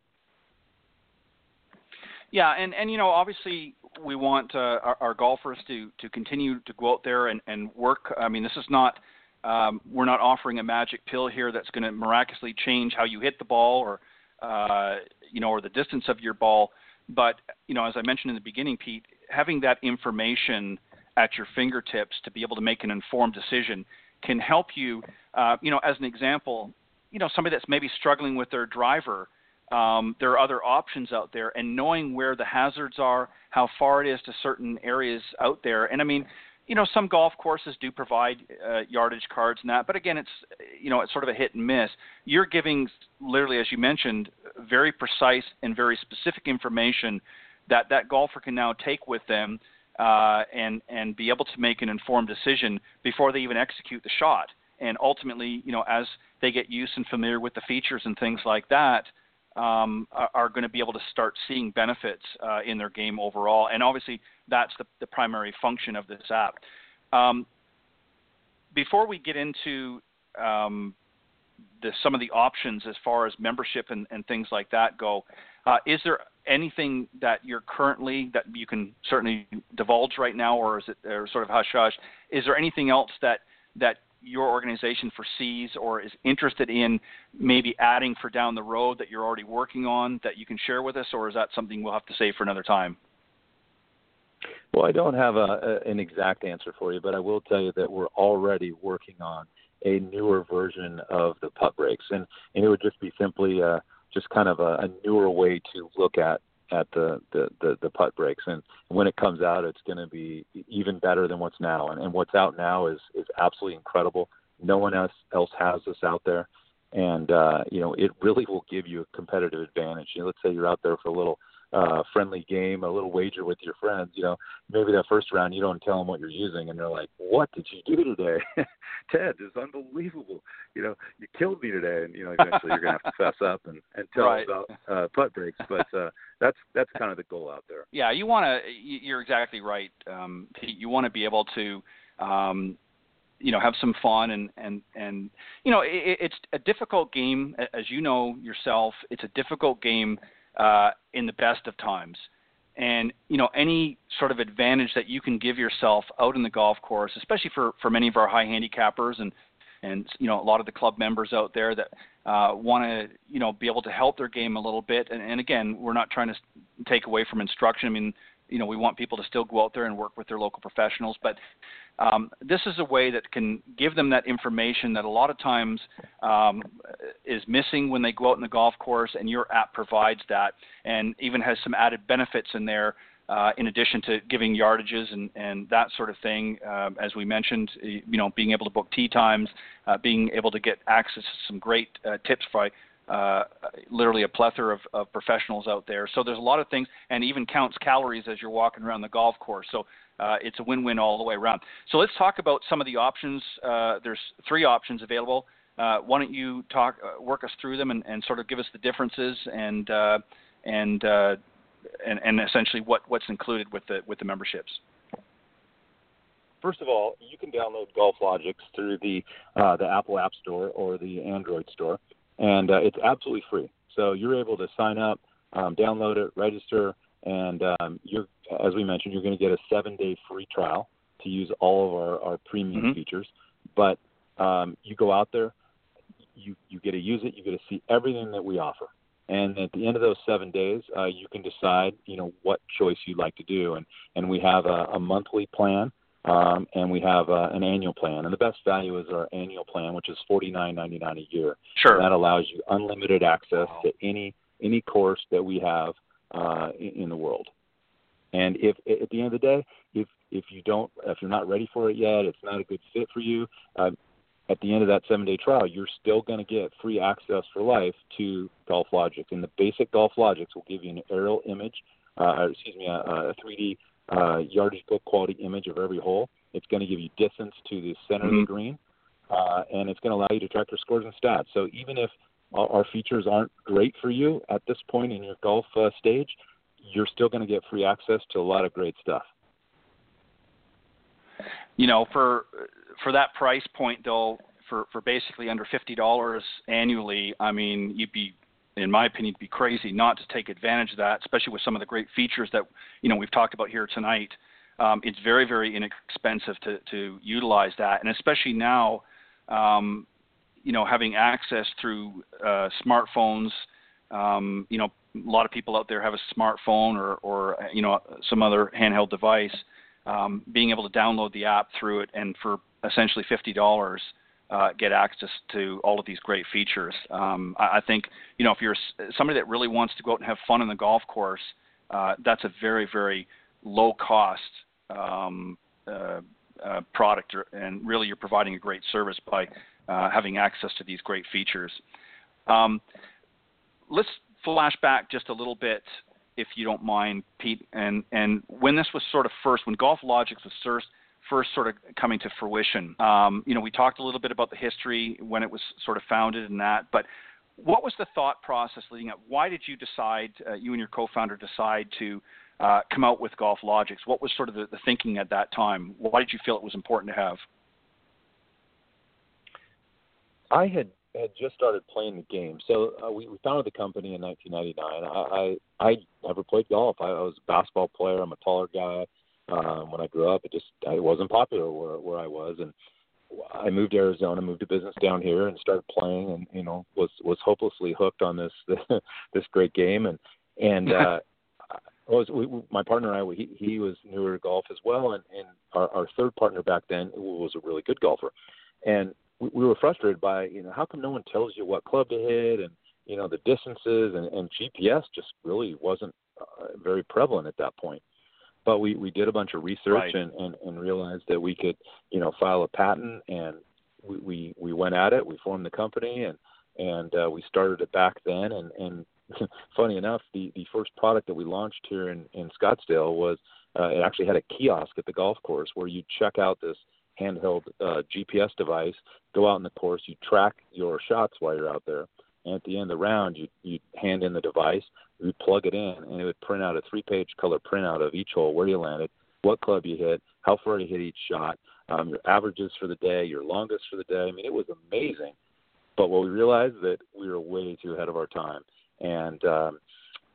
Yeah, and and you know, obviously, we want uh, our, our golfers to to continue to go out there and and work. I mean, this is not. Um, we're not offering a magic pill here that's going to miraculously change how you hit the ball or uh, you know or the distance of your ball. But you know, as I mentioned in the beginning, Pete, having that information at your fingertips to be able to make an informed decision can help you. Uh, you know, as an example, you know somebody that's maybe struggling with their driver um, there are other options out there, and knowing where the hazards are, how far it is to certain areas out there. And I mean, you know, some golf courses do provide uh, yardage cards and that, but again, it's you know, it's sort of a hit and miss. You're giving literally, as you mentioned, very precise and very specific information that that golfer can now take with them uh, and and be able to make an informed decision before they even execute the shot. And ultimately, you know, as they get used and familiar with the features and things like that, um, are, are going to be able to start seeing benefits uh, in their game overall. And obviously, that's the, the primary function of this app. Um, before we get into um, the, some of the options as far as membership and, and things like that go, uh, is there anything that you're currently that you can certainly divulge right now, or is it or sort of hush hush? Is there anything else that that your organization foresees or is interested in maybe adding for down the road that you're already working on that you can share with us, or is that something we'll have to save for another time? Well, I don't have a, a, an exact answer for you, but I will tell you that we're already working on a newer version of the putt breaks, and, and it would just be simply uh, just kind of a, a newer way to look at at the, the, the, the putt breaks. And when it comes out, it's going to be even better than what's now. And, and what's out now is, is absolutely incredible. No one else, else has this out there. And, uh, you know, it really will give you a competitive advantage. You know, let's say you're out there for a little, uh, friendly game, a little wager with your friends. You know, maybe that first round you don't tell them what you're using, and they're like, "What did you do today, [laughs] Ted? It's unbelievable. You know, you killed me today." And you know, eventually you're gonna have to [laughs] fess up and and tell right. about uh, putt breaks. But uh, that's that's kind of the goal out there. Yeah, you want to. You're exactly right, um, Pete. You want to be able to. Um, you know have some fun and and and you know it, it's a difficult game as you know yourself it's a difficult game uh, in the best of times. And you know any sort of advantage that you can give yourself out in the golf course especially for for many of our high handicappers and and you know a lot of the club members out there that uh, want to you know be able to help their game a little bit. And, and again we're not trying to take away from instruction. I mean you know we want people to still go out there and work with their local professionals but um, this is a way that can give them that information that a lot of times um, is missing when they go out in the golf course, and your app provides that, and even has some added benefits in there. Uh, in addition to giving yardages and, and that sort of thing, uh, as we mentioned, you know, being able to book tee times, uh, being able to get access to some great uh, tips by uh, literally a plethora of, of, professionals out there. So there's a lot of things, and even counts calories as you're walking around the golf course. So uh, it's a win-win all the way around. So let's talk about some of the options. Uh, there's three options available. Uh, why don't you talk, uh, work us through them, and, and, sort of give us the differences and uh, and, uh, and and essentially what, what's included with the with the memberships. First of all, you can download GolfLogix through the the Apple App Store or the Android Store, and it's absolutely free. So you're able to sign up, um, download it, register, and um, you're, as we mentioned, you're going to get a seven-day free trial to use all of our, our premium mm-hmm. features. But um, you go out there, you you get to use it, you get to see everything that we offer, and at the end of those seven days, uh, you can decide, you know, what choice you'd like to do. And and we have a, a monthly plan. Um, and we have uh, an annual plan, and the best value is our annual plan, which is forty nine ninety nine a year. Sure. And that allows you unlimited access to any any course that we have uh, in, the world. And if at the end of the day, if if you don't, if you're not ready for it yet, it's not a good fit for you. Uh, at the end of that seven day trial, you're still going to get free access for life to GolfLogix. And the basic GolfLogix will give you an aerial image, uh, excuse me, a, a 3D uh, yardage book quality image of every hole. It's going to give you distance to the center mm-hmm. of the mm-hmm. green, uh, and it's going to allow you to track your scores and stats. So even if our features aren't great for you at this point in your golf uh, stage, you're still going to get free access to a lot of great stuff. You know, for for that price point though, for for basically under fifty dollars annually, I mean, you'd be in my opinion, be crazy not to take advantage of that, especially with some of the great features that you know we've talked about here tonight. Um, it's very, very inexpensive to, to utilize that, and especially now, um, you know, having access through uh, smartphones. Um, you know, a lot of people out there have a smartphone or, or you know, some other handheld device. Um, being able to download the app through it and for essentially fifty dollars, uh, get access to all of these great features. Um, I, I, think you know if you're somebody that really wants to go out and have fun in the golf course, uh, that's a very very low cost um, uh, uh product, and really you're providing a great service by uh, having access to these great features. Um, let's flash back just a little bit, if you don't mind, Pete, and, and when this was sort of first, when GolfLogix was first, first sort of coming to fruition. Um, you know, we talked a little bit about the history when it was sort of founded and that, but what was the thought process leading up? Why did you decide, uh, you and your co-founder decide to uh, come out with GolfLogix? What was sort of the, the, thinking at that time? Why did you feel it was important to have? I had had just started playing the game. So uh, we, we founded the company in 1999. I, I I never played golf. I, I was a basketball player. I'm a taller guy. Um, when I grew up, it just I wasn't popular where where I was, and I moved to Arizona, moved to business down here, and started playing, and you know was was hopelessly hooked on this [laughs] this great game, and and [laughs] uh, was we, my partner and I he he was newer to golf as well, and and our, our third partner back then was a really good golfer, and we, we were frustrated by you know how come no one tells you what club to hit and you know the distances and, and GPS just really wasn't uh, very prevalent at that point. But we, we did a bunch of research right. and, and, and realized that we could you know file a patent and we, we, we went at it. We formed the company and and uh, we started it back then and, and [laughs] funny enough, the the first product that we launched here in in Scottsdale was uh, it actually had a kiosk at the golf course where you check out this handheld uh, GPS device, go out in the course, you track your shots while you're out there, and at the end of the round, you you hand in the device, you plug it in, and it would print out a three-page color printout of each hole, where you landed, what club you hit, how far you hit each shot, um, your averages for the day, your longest for the day. I mean, it was amazing. But what we realized that we were way too ahead of our time, and um,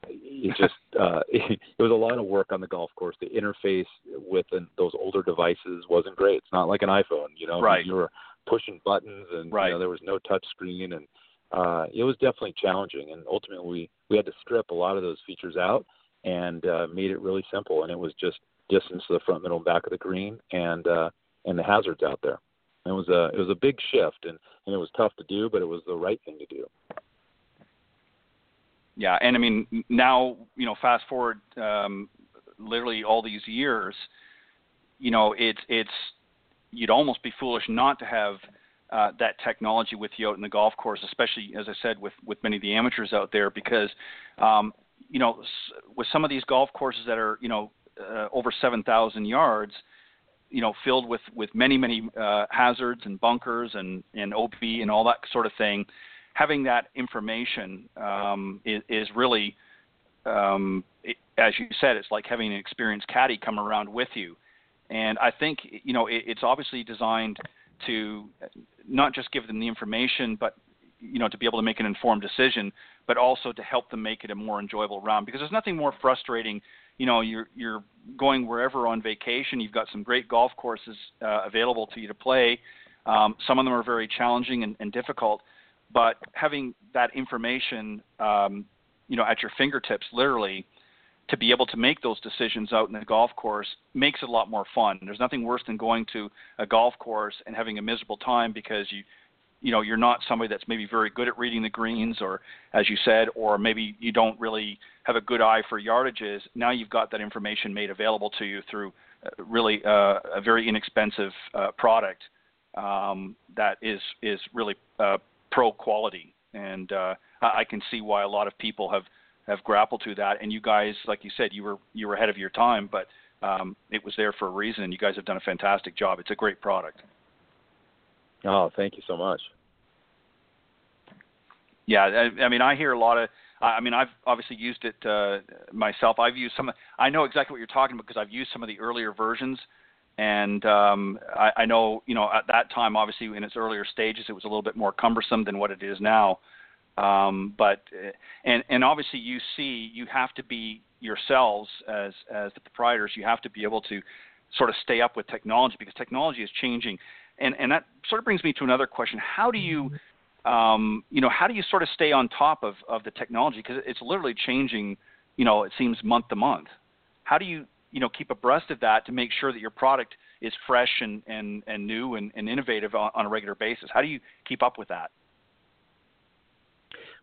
it just [laughs] uh, it, [laughs] it was a lot of work on the golf course. The interface with an, those older devices wasn't great. It's not like an iPhone, you know. Right. You were pushing buttons, and right. you know there was no touch screen, and uh, it was definitely challenging. And ultimately, we we had to strip a lot of those features out and uh, made it really simple. And it was just distance to the front, middle, and back of the green, and uh, and the hazards out there. And it was a it was a big shift, and and it was tough to do, but it was the right thing to do. Yeah, and I mean now you know fast forward um, literally all these years, you know it's it's you'd almost be foolish not to have uh, that technology with you out in the golf course, especially as I said with with many of the amateurs out there, because um, you know with some of these golf courses that are you know uh, over 7,000 yards, you know, filled with with many many uh, hazards and bunkers and and OB and all that sort of thing. Having that information um, is, is really, um, it, as you said, it's like having an experienced caddy come around with you. And I think you know it, it's obviously designed to not just give them the information, but you know to be able to make an informed decision, but also to help them make it a more enjoyable round. Because there's nothing more frustrating you know you're you're going wherever on vacation. You've got some great golf courses uh, available to you to play. Um, some of them are very challenging and, and difficult, but having that information, um, you know, at your fingertips, literally, to be able to make those decisions out in the golf course makes it a lot more fun. There's nothing worse than going to a golf course and having a miserable time because you you know you're not somebody that's maybe very good at reading the greens or as you said or maybe you don't really have a good eye for yardages now you've got that information made available to you through uh, really uh, a very inexpensive uh, product um, that is is really uh, pro quality and uh, I can see why a lot of people have have grappled to that and you guys like you said you were you were ahead of your time but um, it was there for a reason and you guys have done a fantastic job it's a great product Oh, thank you so much. Yeah, I, I mean, I hear a lot of. I mean, I've obviously used it uh, myself. I've used some. I know exactly what you're talking about because I've used some of the earlier versions, and um, I, I know you know at that time, obviously in its earlier stages, it was a little bit more cumbersome than what it is now. Um, but uh, and and obviously you see you have to be yourselves as as the proprietors. You have to be able to sort of stay up with technology because technology is changing and and that sort of brings me to another question: How do you um, you know, how do you sort of stay on top of, of the technology? Because it's literally changing, you know, it seems month to month. How do you, you know, keep abreast of that to make sure that your product is fresh and, and, and new and, and innovative on, on a regular basis? How do you keep up with that?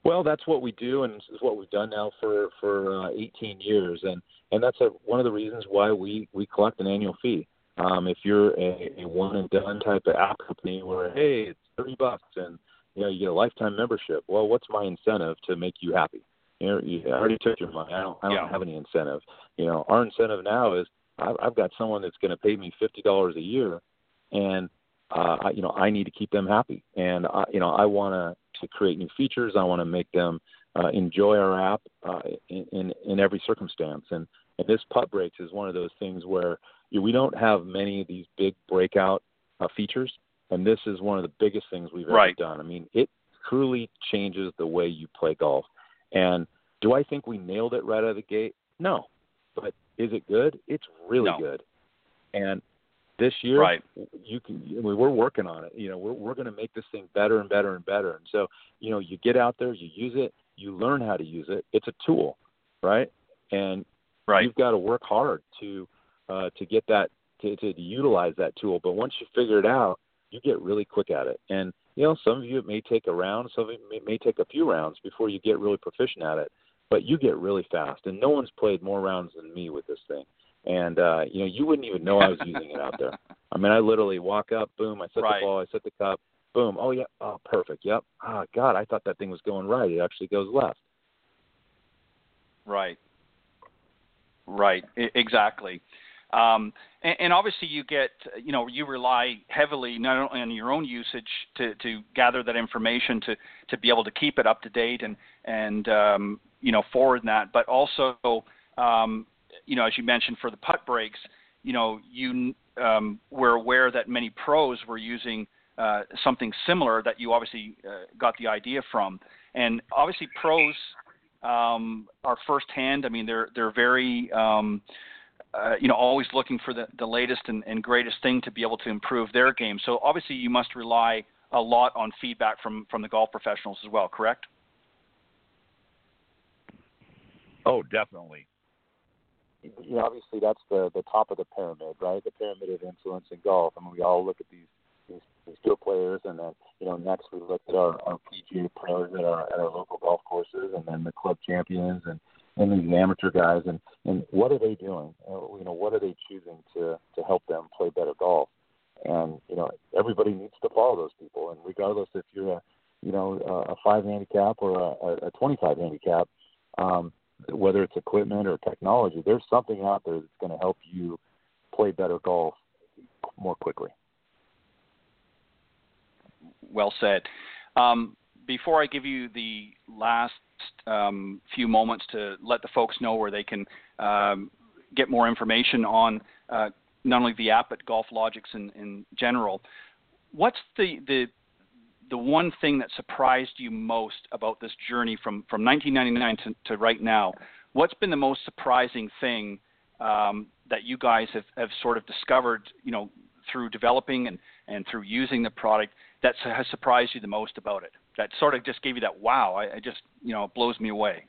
Well, that's what we do, and it's what we've done now for for uh, 18 years, and and that's a, one of the reasons why we we collect an annual fee. Um, if you're a, a one and done type of app company where hey, it's 30 bucks and you know you get a lifetime membership, well, what's my incentive to make you happy? You know, you already took your money. I don't I don't yeah. have any incentive. You know, our incentive now is I've, I've got someone that's going to pay me fifty dollars a year, and uh, I, you know I need to keep them happy, and I, you know I want to to create new features. I want to make them uh, enjoy our app uh, in, in in every circumstance, and and this putt breaks is one of those things where you know, we don't have many of these big breakout uh, features, and this is one of the biggest things we've ever right. done. I mean, it truly changes the way you play golf. And do I think we nailed it right out of the gate? No, but is it good? It's really no. good. And this year, right. you can. We're working on it. You know, we're we're going to make this thing better and better and better. And so, you know, you get out there, you use it, you learn how to use it. It's a tool, right? And right. you've got to work hard to uh, to get that to, to, to utilize that tool. But once you figure it out, you get really quick at it. And you know, some of you it may take a round, some of it may, may take a few rounds before you get really proficient at it. But you get really fast, and no one's played more rounds than me with this thing. And uh, you know, you wouldn't even know I was using it out there. [laughs] I mean, I literally walk up, boom, I set right. the ball, I set the cup, boom, oh yeah, oh perfect, yep. Ah, oh, God, I thought that thing was going right. It actually goes left. Right. Right. I- exactly. Um, and, and, obviously, you get, you know, you rely heavily not only on your own usage to, to gather that information to, to be able to keep it up to date and, and um, you know, forward that, but also, um, you know, as you mentioned for the putt breaks, you know, you um, were aware that many pros were using uh, something similar that you obviously uh, got the idea from, and obviously pros um, are firsthand. I mean, they're they're very um, uh, you know, always looking for the, the latest and, and greatest thing to be able to improve their game. So obviously, you must rely a lot on feedback from from the golf professionals as well. Correct? Oh, definitely. You know, obviously, that's the the top of the pyramid, right? The pyramid of influence in golf. I mean, we all look at these these, these tour players, and then you know, next we look at our, our PGA pros at our at our local golf courses, and then the club champions, and and these amateur guys, and and what are they doing? Uh, you know, what are they choosing to to help them play better golf? And you know, everybody needs to follow those people, and regardless if you're a you know a five handicap or a, a 25 handicap, um, whether it's equipment or technology, there's something out there that's going to help you play better golf more quickly. Well said. Um, before I give you the last um, few moments to let the folks know where they can um, get more information on uh, not only the app but GolfLogix in, in general. What's the, the the one thing that surprised you most about this journey from, from 1999 to, to right now? What's been the most surprising thing um, that you guys have, have sort of discovered, you know, through developing and, and through using the product that has surprised you the most about it? that sort of just gave you that wow. I, I just you know it blows me away.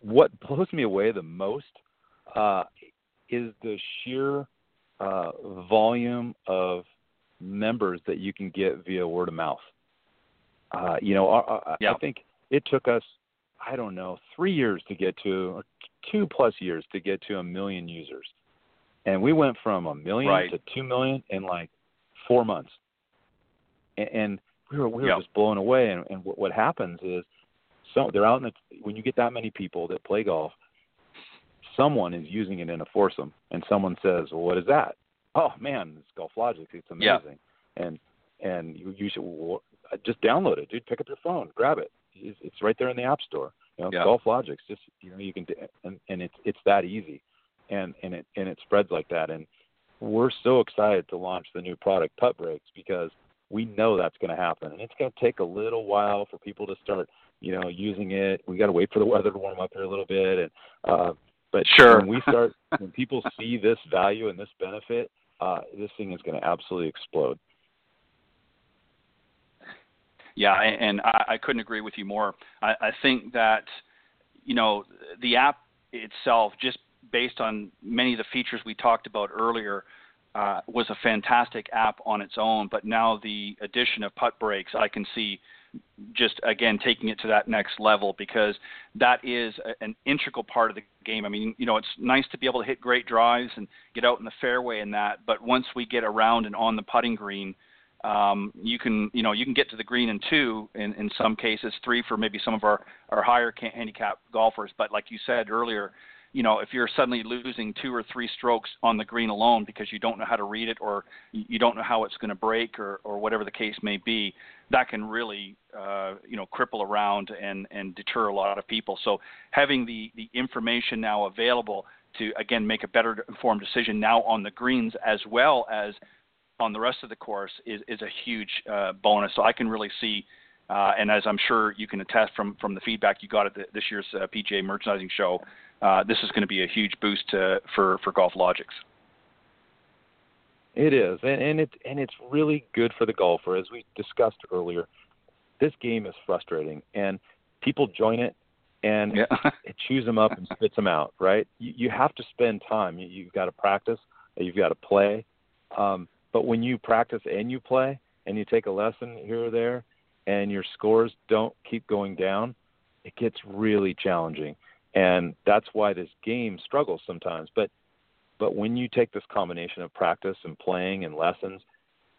What blows me away the most uh, is the sheer uh, volume of members that you can get via word of mouth. Uh, you know, I, I think it took us, I don't know, three years to get to, two plus years to get to a million users, and we went from a million right. to two million in like four months and we were we were yep. just blown away. And, and what, what happens is, so they're out in the when you get that many people that play golf, someone is using it in a foursome, and someone says, "Well, what is that?" Oh man, it's GolfLogix. It's amazing. Yeah. And and you, you should well, just download it, dude. Pick up your phone, grab it. It's, it's right there in the app store. You know, yeah. GolfLogix. Just you know, you can and and it's it's that easy, and and it and it spreads like that. And we're so excited to launch the new product, Putt Breaks, because we know that's going to happen, and it's going to take a little while for people to start, you know, using it. We got to wait for the weather to warm up here a little bit, and uh, but sure. when we start, when people see this value and this benefit, uh, this thing is going to absolutely explode. Yeah, and I, I couldn't agree with you more. I, I think that you know the app itself, just based on many of the features we talked about earlier, uh, was a fantastic app on its own, but now the addition of putt breaks, I can see just again taking it to that next level because that is a, an integral part of the game. I mean, you know, it's nice to be able to hit great drives and get out in the fairway and that, but once we get around and on the putting green, um, you can you know you can get to the green in two in, in some cases three for maybe some of our our higher handicap golfers but like you said earlier you know, if you're suddenly losing two or three strokes on the green alone because you don't know how to read it or you don't know how it's going to break or, or whatever the case may be, that can really, uh, you know, cripple around and, and deter a lot of people. So having the, the information now available to, again, make a better informed decision now on the greens as well as on the rest of the course is, is a huge uh, bonus. So I can really see uh, and as I'm sure you can attest from, from the feedback you got at the, this year's uh, PGA merchandising show, uh, this is going to be a huge boost to, for for GolfLogix. It is, and, and it's and it's really good for the golfer, as we discussed earlier. This game is frustrating, and people join it, and yeah. [laughs] it chews them up and spits them out. Right? You, you have to spend time. You, you've got to practice. You've got to play. Um, but when you practice and you play, and you take a lesson here or there, and your scores don't keep going down, it gets really challenging and that's why this game struggles sometimes. But but when you take this combination of practice and playing and lessons,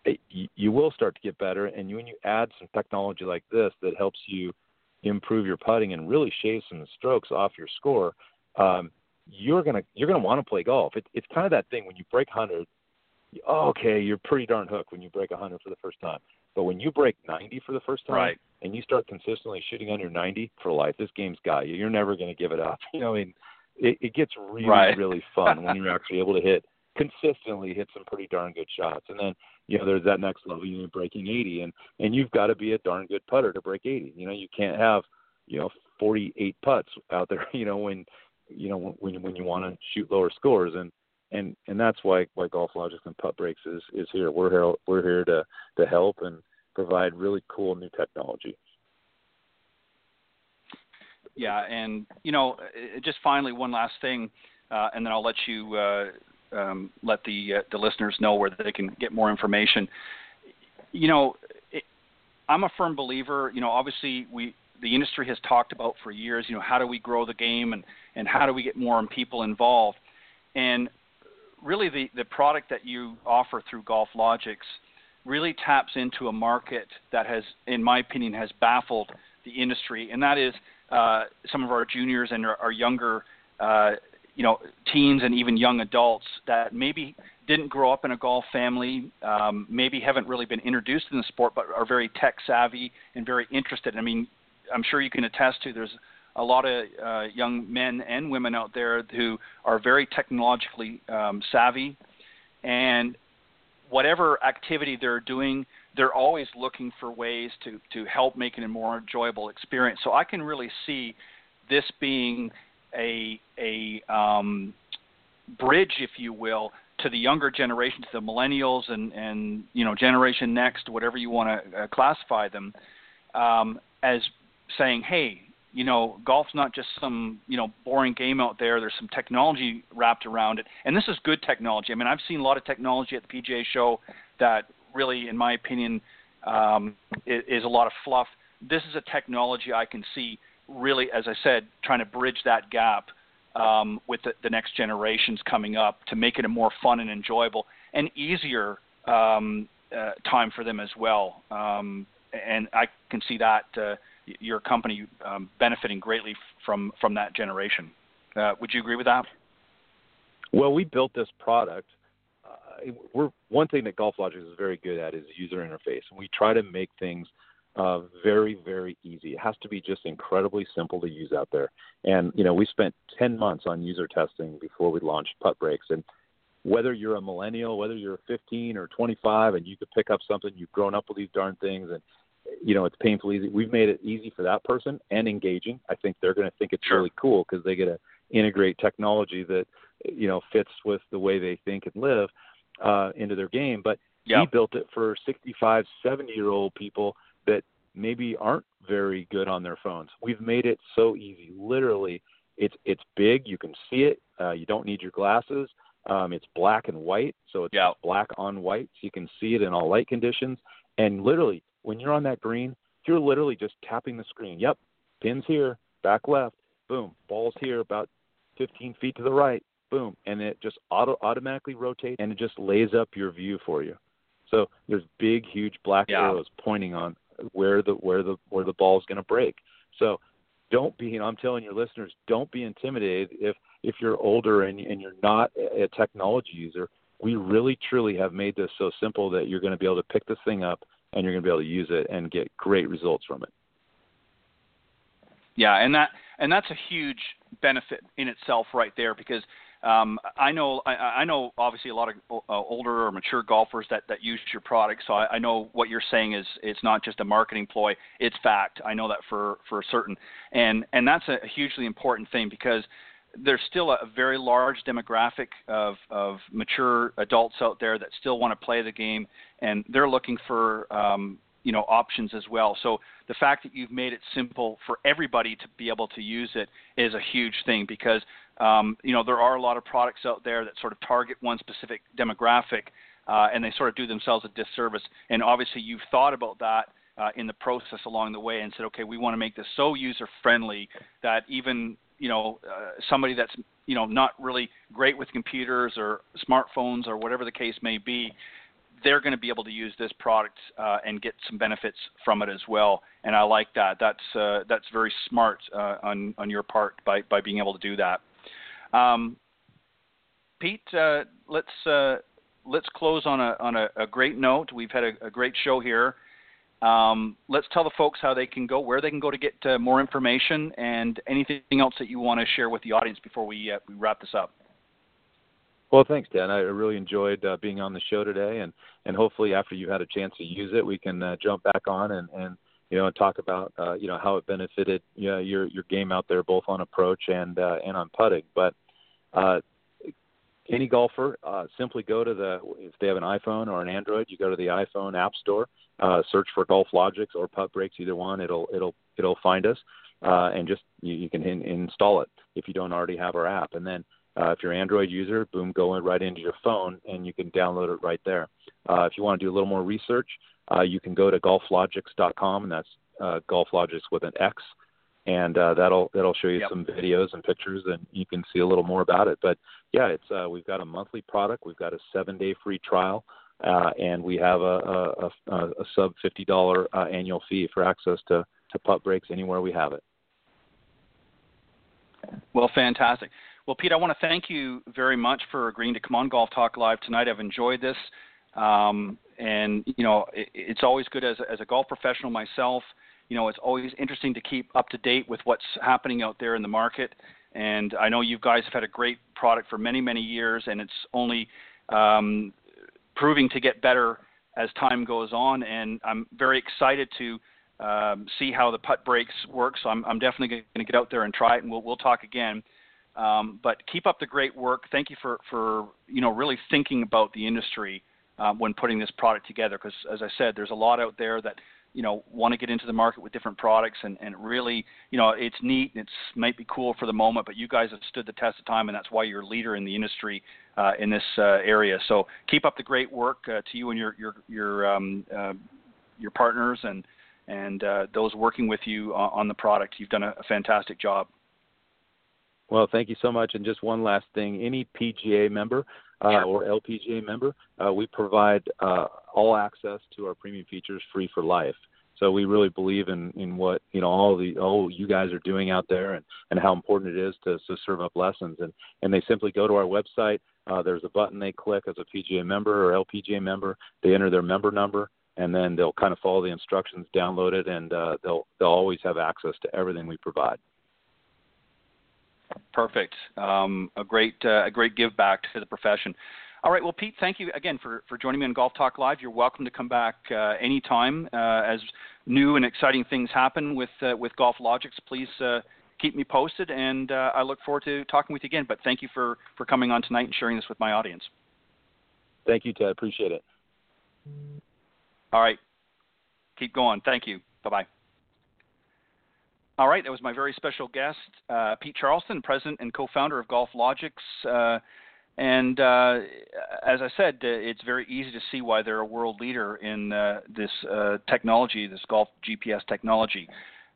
it, you, will start to get better. And when you add some technology like this that helps you improve your putting and really shave some strokes off your score, um, you're gonna you're gonna want to play golf. It, it's kind of that thing when you break hundred. Okay, you're pretty darn hooked when you break hundred for the first time. But when you break 90 for the first time right. and you start consistently shooting under 90 for life, this game's got you. You're never going to give it up. [laughs] You know, I mean, it, it gets really, right. really fun when you're [laughs] actually able to hit consistently hit some pretty darn good shots. And then, you know, there's that next level, you know, breaking 80 and, and you've got to be a darn good putter to break 80. You know, you can't have, you know, 48 putts out there, [laughs] you know, when, you know, when, when you want to shoot lower scores. And, and and that's why why GolfLogix and Putt Breaks is is here. We're here we're here to to help and provide really cool new technology. Yeah, and you know, just finally one last thing, uh, and then I'll let you uh, um, let the uh, the listeners know where they can get more information. You know, it, I'm a firm believer. You know, obviously we the industry has talked about for years. You know, how do we grow the game and and how do we get more people involved? And really the, the product that you offer through GolfLogix really taps into a market that has, in my opinion, has baffled the industry, and that is uh, some of our juniors and our, our younger, uh, you know, teens and even young adults that maybe didn't grow up in a golf family, um, maybe haven't really been introduced in the sport, but are very tech savvy and very interested. I mean, I'm sure you can attest to there's a lot of uh, young men and women out there who are very technologically um, savvy, and whatever activity they're doing, they're always looking for ways to to help make it a more enjoyable experience. So I can really see this being a a um, bridge, if you will, to the younger generation, to the millennials and and you know Generation Next, whatever you want to uh, classify them, um, as saying, hey, you know, golf's not just some, you know, boring game out there. There's some technology wrapped around it. And this is good technology. I mean, I've seen a lot of technology at the PGA show that really, in my opinion, um, is, is a lot of fluff. This is a technology I can see really, as I said, trying to bridge that gap um, with the, the next generations coming up to make it a more fun and enjoyable and easier um, uh, time for them as well. Um, and I can see that uh, your company um, benefiting greatly from from that generation. Uh, would you agree with that? Well, we built this product. Uh, we're one thing that GolfLogix is very good at is user interface, we try to make things uh, very, very easy. It has to be just incredibly simple to use out there. And you know, we spent 10 months on user testing before we launched Putt Breaks, and whether you're a millennial, whether you're 15 or 25, and you could pick up something, you've grown up with these darn things, and you know, it's painfully easy. We've made it easy for that person and engaging. I think they're going to think it's sure. really cool because they get to integrate technology that, you know, fits with the way they think and live uh, into their game. But yep. we built it for 65, 70 year old people that maybe aren't very good on their phones. We've made it so easy. Literally, it's it's big. You can see it. Uh, you don't need your glasses. Um, it's black and white, so it's black on white, so you can see it in all light conditions. And literally, when you're on that green, you're literally just tapping the screen. Yep, pins here, back left, boom, balls here about 15 feet to the right, boom, and it just auto automatically rotates and it just lays up your view for you. So there's big, huge black yeah. arrows pointing on where the where the where the ball is going to break. So don't be. You know, I'm telling your listeners, don't be intimidated if if you're older and and you're not a technology user. We really truly have made this so simple that you're going to be able to pick this thing up and you're going to be able to use it and get great results from it. Yeah, and that and that's a huge benefit in itself right there because um, I know I, I, know obviously a lot of uh, older or mature golfers that, that use your product. So I, I, know what you're saying is it's not just a marketing ploy; it's fact. I know that for for certain, and and that's a hugely important thing because there's still a very large demographic of, of mature adults out there that still want to play the game, and they're looking for um, you know options as well. So the fact that you've made it simple for everybody to be able to use it is a huge thing because um, you know there are a lot of products out there that sort of target one specific demographic, uh, and they sort of do themselves a disservice. And obviously, you've thought about that. Uh, in the process along the way, and said, okay, we want to make this so user friendly that even you know uh, somebody that's you know not really great with computers or smartphones or whatever the case may be they're going to be able to use this product uh, and get some benefits from it as well. And I like that. That's uh, that's very smart uh, on on your part by by being able to do that. Um, Pete, uh, let's uh, let's close on a on a, a, great note. We've had a, a great show here. Um, let's tell the folks how they can go, where they can go to get uh, more information, and anything else that you want to share with the audience before we we wrap this up. Well, thanks, Dan. I really enjoyed uh, being on the show today, and and hopefully after you've had a chance to use it, we can uh, jump back on and and you know talk about uh, you know how it benefited you know, your your game out there, both on approach and uh, and on putting. But uh, any golfer, uh, simply go to the if they have an iPhone or an Android, you go to the iPhone App Store, uh, search for GolfLogix or Putt Breaks, either one. It'll it'll it'll find us, uh, and just you, you can in, install it if you don't already have our app, and then uh, if you're an Android user, boom, go right into your phone and you can download it right there. Uh, if you want to do a little more research, uh, you can go to golflogix.com, and that's uh, golflogix with an X, and uh, that'll that'll show you yep. some videos and pictures, and you can see a little more about it. But yeah, it's uh, we've got a monthly product, we've got a seven-day free trial, uh, and we have a, a, a, a sub fifty dollar uh, annual fee for access to to putt breaks anywhere we have it. Well, fantastic. Well, Pete, I want to thank you very much for agreeing to come on Golf Talk Live tonight. I've enjoyed this. Um, and, you know, it, it's always good as as a golf professional myself. You know, it's always interesting to keep up to date with what's happening out there in the market. And I know you guys have had a great product for many, many years, and it's only um, proving to get better as time goes on. And I'm very excited to um, see how the putt breaks work. So I'm, I'm definitely going to get out there and try it, and we'll, we'll talk again. Um, but keep up the great work. Thank you for, for you know really thinking about the industry uh, when putting this product together. Because as I said, there's a lot out there that you know want to get into the market with different products, and, and really you know it's neat. It's might be cool for the moment, but you guys have stood the test of time, and that's why you're a leader in the industry uh, in this uh, area. So keep up the great work uh, to you and your your your um, uh, your partners and and uh, those working with you on the product. You've done a, a fantastic job. Well, thank you so much. And just one last thing: any PGA member uh, or LPGA member, uh, we provide uh, all access to our premium features free for life. So we really believe in, in what you know all the all you guys are doing out there and, and how important it is to, to serve up lessons and and they simply go to our website. Uh, there's a button they click as a PGA member or LPGA member. They enter their member number and then they'll kind of follow the instructions, download it, and uh, they'll they'll always have access to everything we provide. Perfect. Um, a great uh, a great give back to the profession. All right. Well, Pete, thank you again for, for joining me on Golf Talk Live. You're welcome to come back uh, anytime uh, as new and exciting things happen with uh, with GolfLogix. Please uh, keep me posted, and uh, I look forward to talking with you again. But thank you for, for coming on tonight and sharing this with my audience. Thank you, Ted. Appreciate it. All right. Keep going. Thank you. Bye bye. All right, that was my very special guest, uh, Pete Charleston, president and co-founder of GolfLogix. Uh, and uh, as I said, uh, it's very easy to see why they're a world leader in uh, this uh, technology, this golf GPS technology.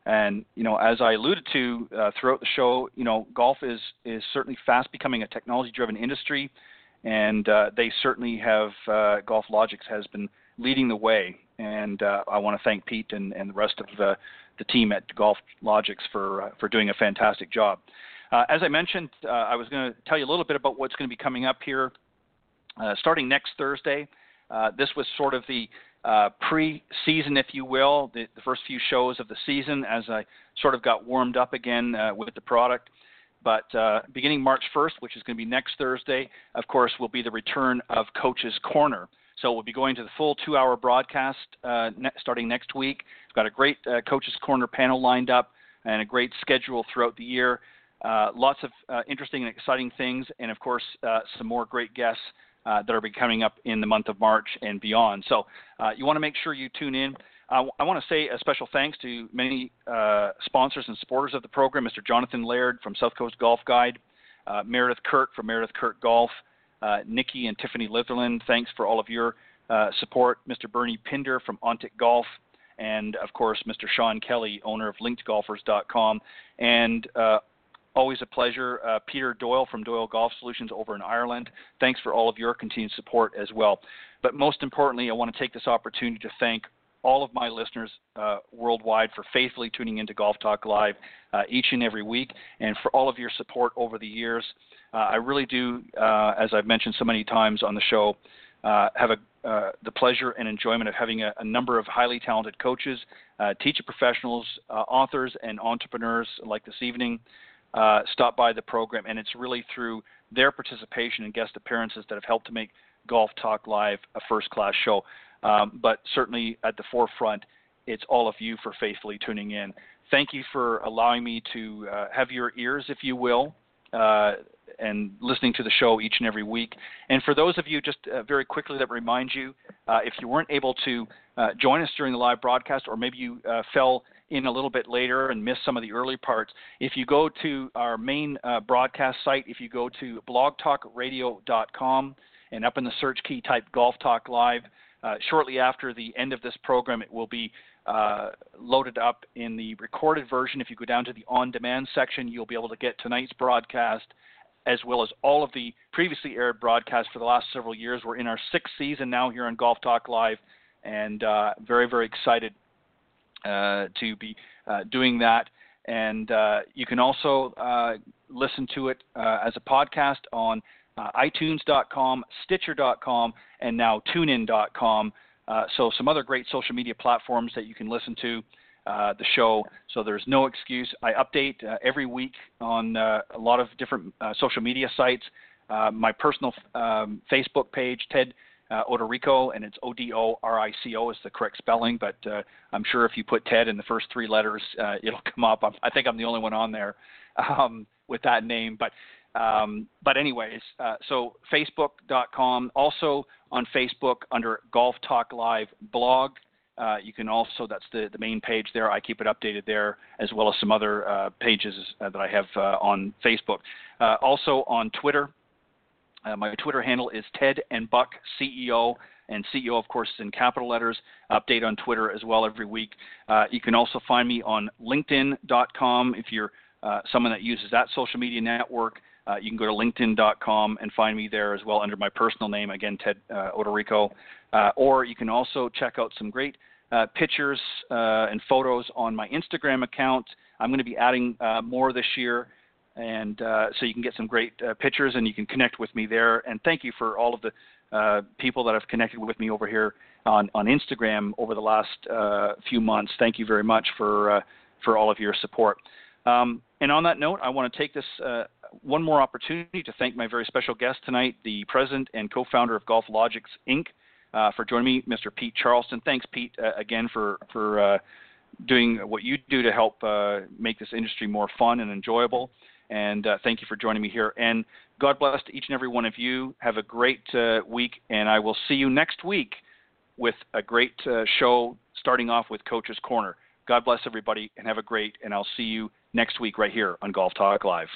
And you know, as I alluded to throughout the show, you know, golf is is certainly fast becoming a technology-driven industry, and they certainly have GolfLogix has been leading the way. And I want to thank Pete and, and the rest of the team at Golf Logics for uh, for doing a fantastic job. Uh, as I mentioned, uh, I was going to tell you a little bit about what's going to be coming up here uh, starting next Thursday. Uh, this was sort of the uh, pre-season, if you will, the, the, first few shows of the season as I sort of got warmed up again with the product. But beginning March 1st, which is going to be next Thursday, of course, will be the return of Coach's Corner. So we'll be going to the full two-hour broadcast uh, ne- starting next week. We've got a great uh, Coaches Corner panel lined up and a great schedule throughout the year. Uh, lots of uh, interesting and exciting things, and of course, uh, some more great guests uh, that are be coming up in the month of March and beyond. So you want to make sure you tune in. I want to say a special thanks to many sponsors and supporters of the program, Mr. Jonathan Laird from South Coast Golf Guide, Meredith Kurt from Meredith Kurt Golf, uh, Nikki and Tiffany Litherland, thanks for all of your uh, support. Mr. Bernie Pinder from Ontic Golf, and of course, Mr. Sean Kelly, owner of LinkedGolfers.com. And uh, Always a pleasure. Uh, Peter Doyle from Doyle Golf Solutions over in Ireland. Thanks for all of your continued support as well. But most importantly, I want to take this opportunity to thank all of my listeners uh, worldwide for faithfully tuning into Golf Talk Live uh, each and every week, and for all of your support over the years. Uh, I really do, uh, as I've mentioned so many times on the show, uh, have a, uh, the pleasure and enjoyment of having a, a number of highly talented coaches, teacher professionals, authors, and entrepreneurs like this evening stop by the program, and it's really through their participation and guest appearances that have helped to make Golf Talk Live a first class show. Um, but certainly at the forefront, it's all of you for faithfully tuning in. Thank you for allowing me to uh, have your ears, if you will, uh, and listening to the show each and every week. And for those of you, just uh, very quickly, that remind you, uh, if you weren't able to uh, join us during the live broadcast, or maybe you uh, fell in a little bit later and missed some of the early parts, if you go to our main broadcast site, if you go to blogtalkradio.com and up in the search key type Golf Talk Live, uh, shortly after the end of this program, it will be uh, loaded up in the recorded version. If you go down to the on demand section, you'll be able to get tonight's broadcast as well as all of the previously aired broadcasts for the last several years. We're in our sixth season now here on Golf Talk Live, and uh, very, very excited uh, to be uh, doing that. And you can also listen to it as a podcast on uh, iTunes.com, Stitcher.com, and now TuneIn.com. Uh, so some other great social media platforms that you can listen to uh, the show. So there's no excuse. I update uh, every week on uh, a lot of different uh, social media sites. my personal um, Facebook page, Ted Odorico, and it's O D O R I C O is the correct spelling. But I'm sure if you put Ted in the first three letters, it'll [laughs] come up. I'm, i think I'm the only one on there um, with that name. But um, but anyways, uh, so Facebook.com, also on Facebook under Golf Talk Live blog. Uh, you can also, that's the, the main page there. I keep it updated there, as well as some other uh, pages uh, that I have uh, on Facebook. Uh, also on Twitter, my Twitter handle is Ted and Buck CEO, and CEO, of course, is in capital letters. Update on Twitter as well every week. you can also find me on LinkedIn.com if you're someone that uses that social media network. Uh, you can go to linkedin.com and find me there as well under my personal name, again, Ted uh, Odorico. Uh, or you can also check out some great uh, pictures uh, and photos on my Instagram account. I'm going to be adding uh, more this year. And so you can get some great pictures and you can connect with me there. And thank you for all of the people that have connected with me over here on, on Instagram over the last few months. Thank you very much for, for all of your support. Um, and on that note, I want to take this one more opportunity to thank my very special guest tonight, the president and co-founder of GolfLogix Inc., uh, for joining me, Mr. Pete Charleston. Thanks, Pete, uh, again for for uh, doing what you do to help uh, make this industry more fun and enjoyable. And uh, thank you for joining me here. And God bless to each and every one of you. Have a great week, and I will see you next week with a great show starting off with Coach's Corner. God bless everybody and have a great, and I'll see you next week right here on Golf Talk Live.